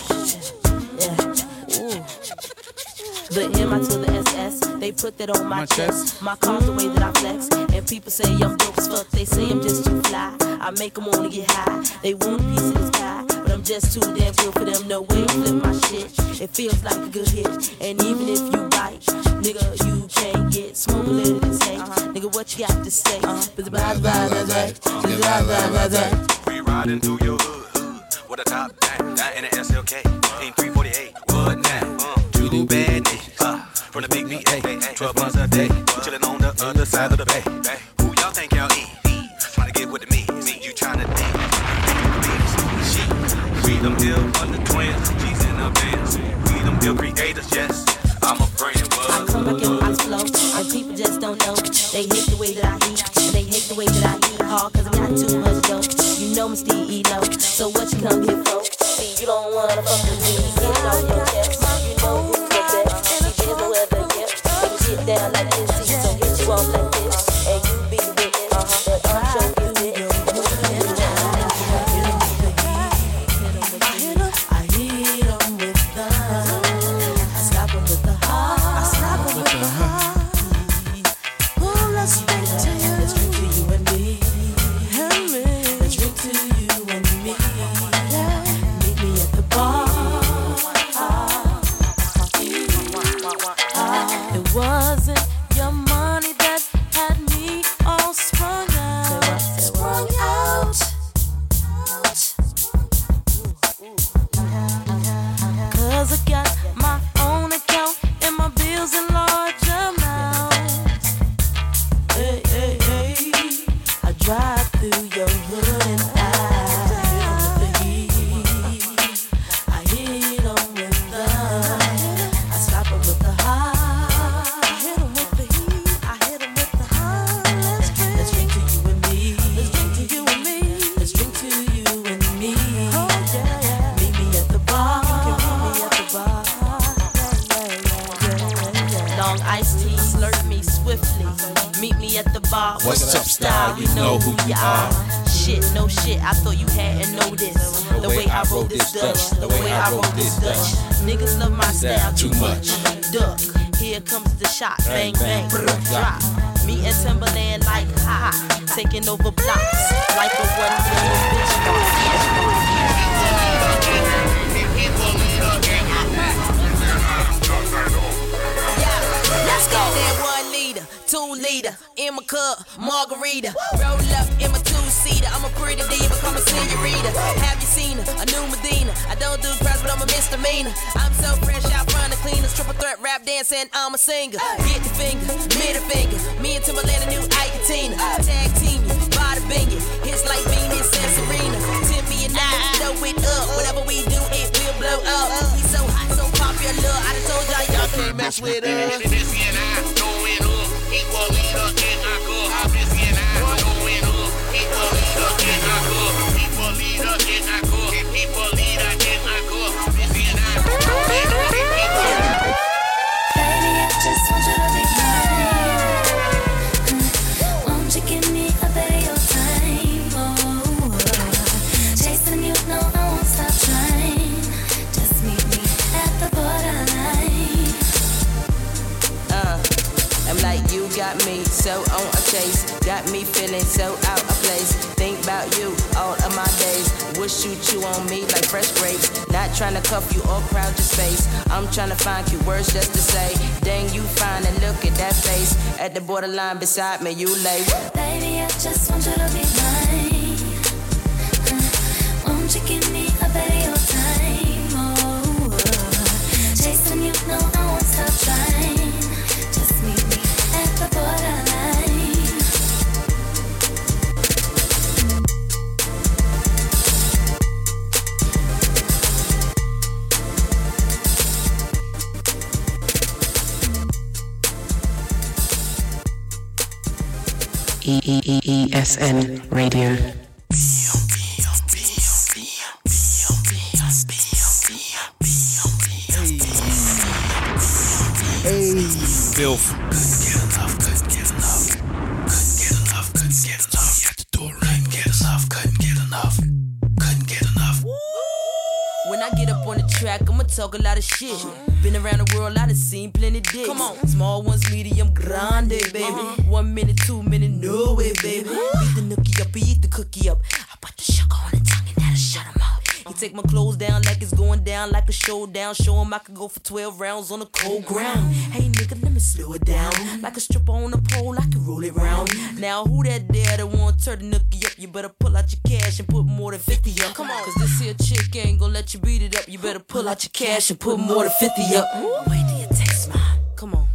The M I to the SS, they They put that on my chest. My car's the way that I flex. And people say I'm dope as fuck. They say I'm just too fly. I make them wanna get high. They want a piece of this pie. But I'm just too damn good for them. No way to flip my shit. It feels like a good hit. And even if you bite, nigga, you can't get smoke a little this hate. Uh-huh. Nigga, what you got to say? Uh-huh. Blah, blah, blah, blah, blah. Blah, blah, blah, blah. We riding through your hood, hood with a top down, down in the SLK, in 348. What now? Uh, two bad niggas, uh, from the big B, hey, 12 months a day, chilling on the other side of the bay. Who y'all think y'all eat? Trying to get with the me, me, you trying to think. She, we them ill under twins, G's in the bands. We them ill creators, yes. I'm a friend, I come back in my flow, and people just don't know. They hate the way that I eat, and they hate the way that I eat hard, cause I got too much dope. You know me, Steve E-Lo, so what you come here for? See, you don't wanna fuck with me, get on your down like a singer. Get the finger, middle finger. Me and Timberland, a new Ike Tina. Tag team you, bing you. Hits like Venus and Serena. Timmy and I throw it up. Whatever we do, it will blow up. We so hot, so popular. I done told y'all, y'all can't mess with us. Got me so on a chase. Got me feeling so out of place. Think about you all of my days. Shoot you on me like fresh grapes. Not trying to cuff you or crowd your space. I'm trying to find cute words just to say. Dang, you fine and look at that face. At the borderline beside me, you lay. Baby, I just want you to be mine. E E E E S N Radio. Hey, filth. Couldn't get enough, couldn't get enough. Couldn't get enough, couldn't get enough. At the door, couldn't get enough, couldn't get enough. Couldn't get enough. When I get up on the track, I'ma talk a lot of shit. Been around the world, seen plenty dicks. Come on. Small ones, medium, grande, uh-huh. baby. One minute, two minute, no way, baby. Beat the nookie up, eat the cookie up. Take my clothes down like it's going down like a showdown. Show him I can go for 12 rounds on the cold ground. Hey nigga, let me slow it down. Like a stripper on a pole, I can roll it round. Now who that there that want to turn the nookie up? You better pull out your cash and put more than 50 up. Come on, cause this here chick ain't gonna let you beat it up. You better pull out your cash and put more than 50 up. Wait till you taste mine. Come on.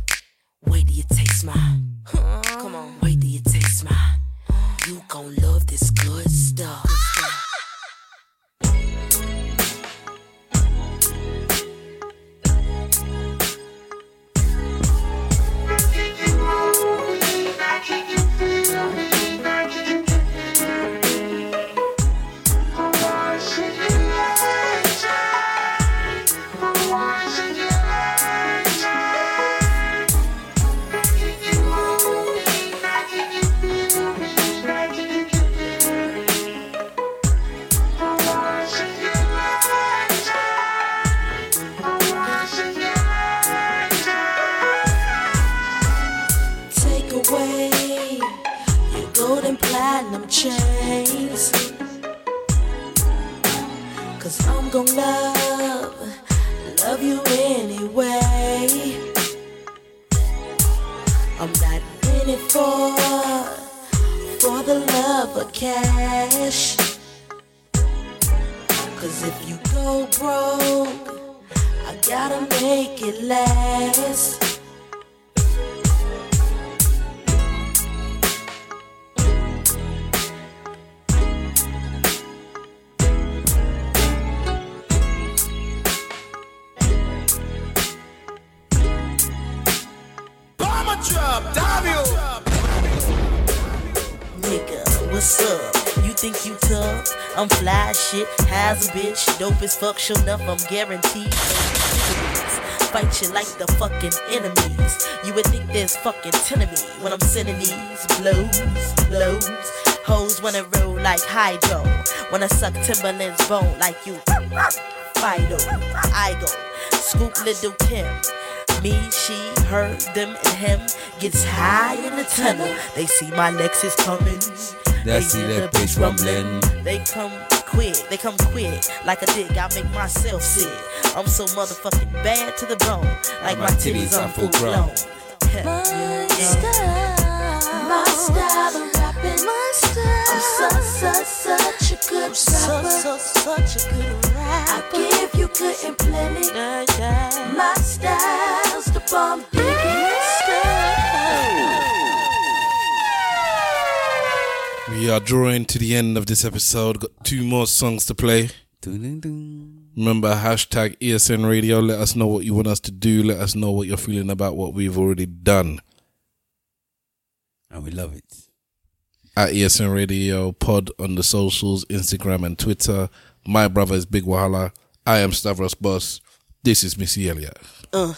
Wait till you taste mine. Come on. Wait till you taste mine. You gon' love this good stuff. Bitch, dope as fuck, sure enough, I'm guaranteed. Fight you like the fucking enemies. You would think there's fucking ten of me when I'm sending these blows, blows. Hoes wanna roll like Hydro. Wanna suck Timberland's bone like you. Fido, I go. Scoop little Kim. Me, she, her, them, and him gets high in the tunnel. They see my Lexus coming. They see that the bitch bitch rumbling. They come quick, they come quick. Like a dick, I make myself sick. I'm so motherfucking bad to the bone. Like my, titties, I'm full grown. My style of rapping. My style. I'm such, such, such a good rapper. So, so, such a good rapper. I give you good and plenty. My style's the bomb digging We are drawing to the end of this episode. Got two more songs to play. Remember, hashtag ESN Radio. Let us know what you want us to do. Let us know what you're feeling about what we've already done. And we love it. At ESN Radio Pod on the socials, Instagram and Twitter. My brother is Big Wahala. I am Stavros Boss. This is Missy Elliott. Uh.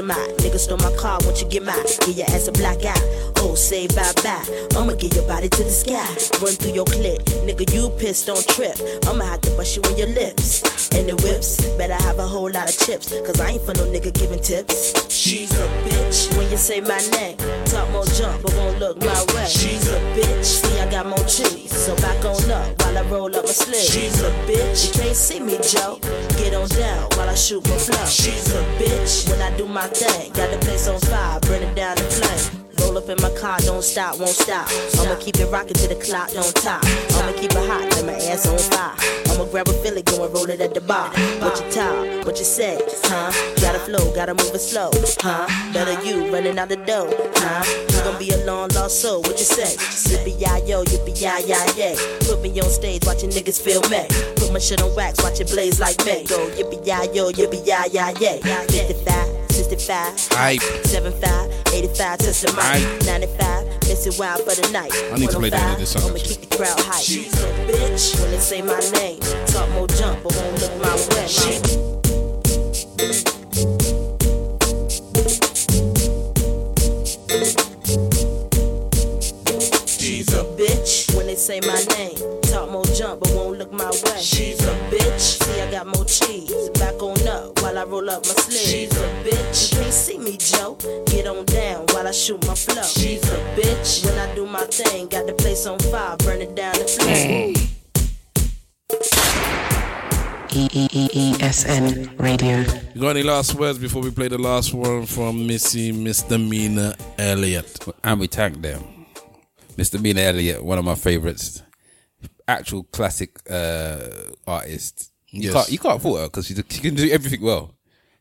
Cat like. Nigga stole my car, won't you get mine? Give your ass a black eye. Oh, say bye bye. I'ma get your body to the sky. Run through your clip. Nigga, you pissed, don't trip. I'ma have to bust you in your lips. And the whips, better have a whole lot of chips. Cause I ain't for no nigga giving tips. She's a bitch. When you say my name, talk more jump, but won't look my way. She's a bitch. See, I got more cheese. So back on up while I roll up my sleeve. She's a bitch. You can't see me, Joe. Get on down while I shoot my flow. She's a bitch. When I do my thing, got the place on fire, burn it down in flame. Roll up in my car, don't stop, won't stop. I'ma keep it rocking till the clock don't top. I'ma keep it hot, till my ass on fire. I'ma grab a Philly, go and roll it at the bar. What you talk, what you say, huh? Gotta flow, gotta move it slow, huh? Better you running out the door, huh? You gon' be a long lost soul, what you say? Yippee yi yo, yippee yi yi yay. Put me on stage, watching niggas feel me. Put my shit on wax, watch it blaze like me. Go yippee yi yo, yippee yi yi yay. 55, 65, Hype. 75, 85, 95, testing my 95, missing wild for the night. I need to play that end this song, I'ma keep the crowd hype. She's a bitch when they say my name. Talk more jump, but won't look my way. She's say my name. Talk more jump, but won't look my way. She's a bitch. See, I got more cheese. Back on up while I roll up my sleeves. She's a bitch. You can't see me, Joe. Get on down while I shoot my flow. She's a bitch. When I do my thing, got the place on fire, burn it down the flame. E E E E S N Radio. You got any last words before we play the last one from Missy Misdemeanor Elliott? And we tagged them. Misdemeanor Elliott, one of my favorites. Actual classic uh, artist. You Yes. can't you can't fault her because she, she can do everything well.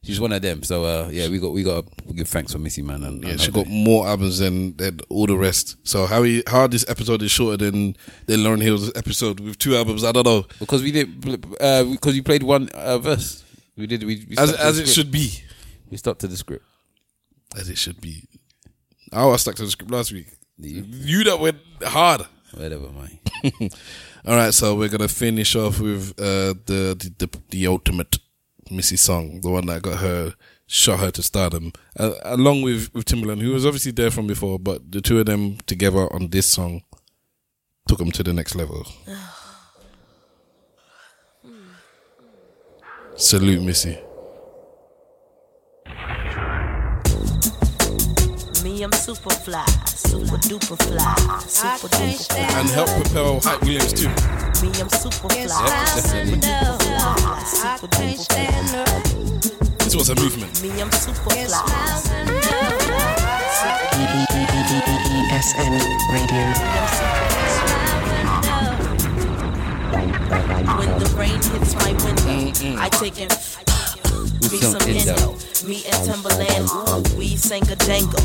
She's one of them. So uh, yeah, we got we got to give thanks for Missy man. And, Yeah, and she got more albums than, than all the rest. So how he, how this episode is shorter than than Lauryn Hill's episode with two albums? I don't know. because we did uh, because you played one uh, verse. We did we, we As as it should be, We stuck to the script. as it should be. I was stuck to the script last week. You that went hard. Whatever, man. All right, so we're gonna finish off with uh, the, the the the ultimate Missy song, the one that got her shot her to stardom, uh, along with with Timberland, who was obviously there from before, but the two of them together on this song took them to the next level. Salute, Missy. Me, I'm super fly, super duper fly, super duper fly. And help propel Hype Williams too. Me, I'm super fly, super duper fly, super duper fly. This was a movement. Me, I'm super fly. S N Radio. When the rain hits my window, I take in me some some Indo. Indo. Me and Timberland, ooh, we sang a jangle.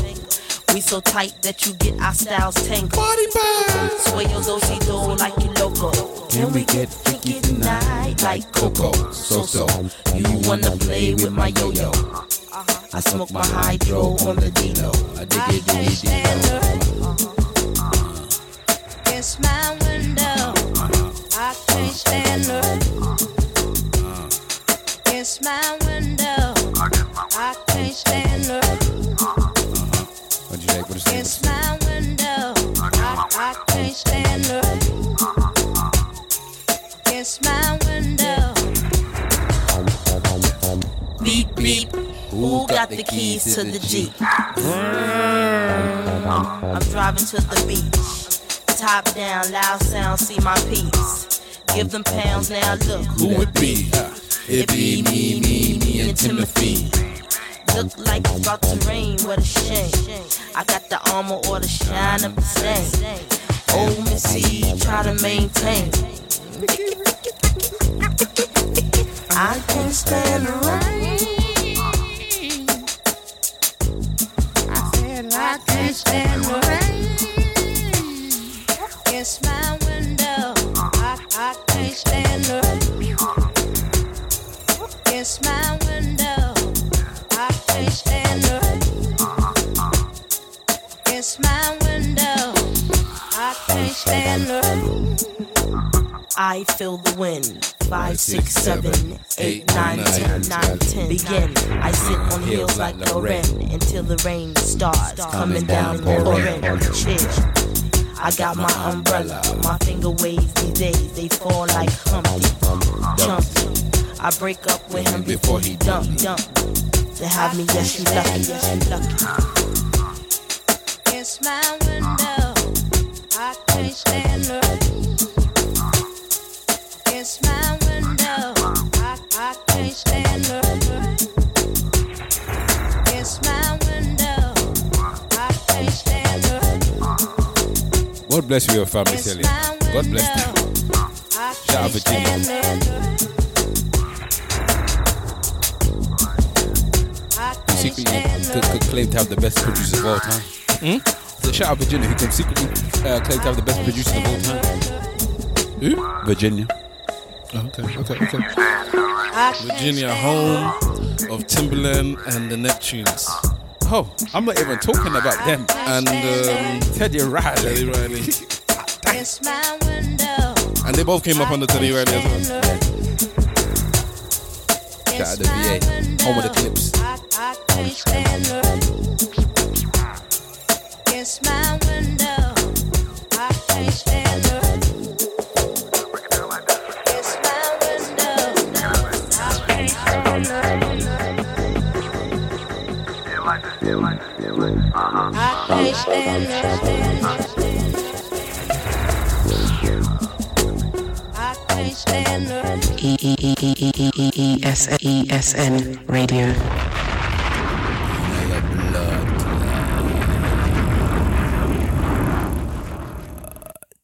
We so tight that you get our styles tangled. Body bag. Sway your do do like you loco. Can we get freaky tonight like Coco? So so, you wanna play with my yo yo? Uh-huh. I smoke my hydro on the Dino. I dig it, dig it, dig it. It's my window. I can't stand her. It's my window. I can't stand her. What'd you like? What is It's my window. I, I can't stand her. It's my window. Beep beep. Who got the keys to the Jeep? I'm driving to the beach. Top down, loud sound, see my peeps. Give them pounds now, look Who would be? It be me, me, me, and Timothy. Look like it's about to rain, what a shame. I got the armor or the shine of the same. Old Missy, try to maintain. I can't stand the rain. Feel the wind. Five, six, seven, eight, nine, ten, nine, ten. Begin. I sit on hills like a Lauryn until the rain starts coming down, pouring. Chill. I got my umbrella. My finger waves these days. They fall like Humpty. Jumpy. I break up with him before he dump, dump. To have me, yes, you lucky, yes, you lucky. It's my window. I can't stand her. God bless you, your family, It's God bless you. Shout out can't Virginia. stand Who secretly stand could, could claim to have the best producers of all time. Hmm? So shout out Virginia, who can secretly uh, claim to have the best producers of all time. Who? Virginia. Okay, okay, okay. Virginia, home of Timberland and the Neptunes. Oh, I'm not even talking about them. And um, Teddy Riley. Teddy Riley. It's my. And they both came up on the Teddy Riley as well. Shout out to VA. Home of the Clipse. I, I can't stand her. It's my window. N Radio.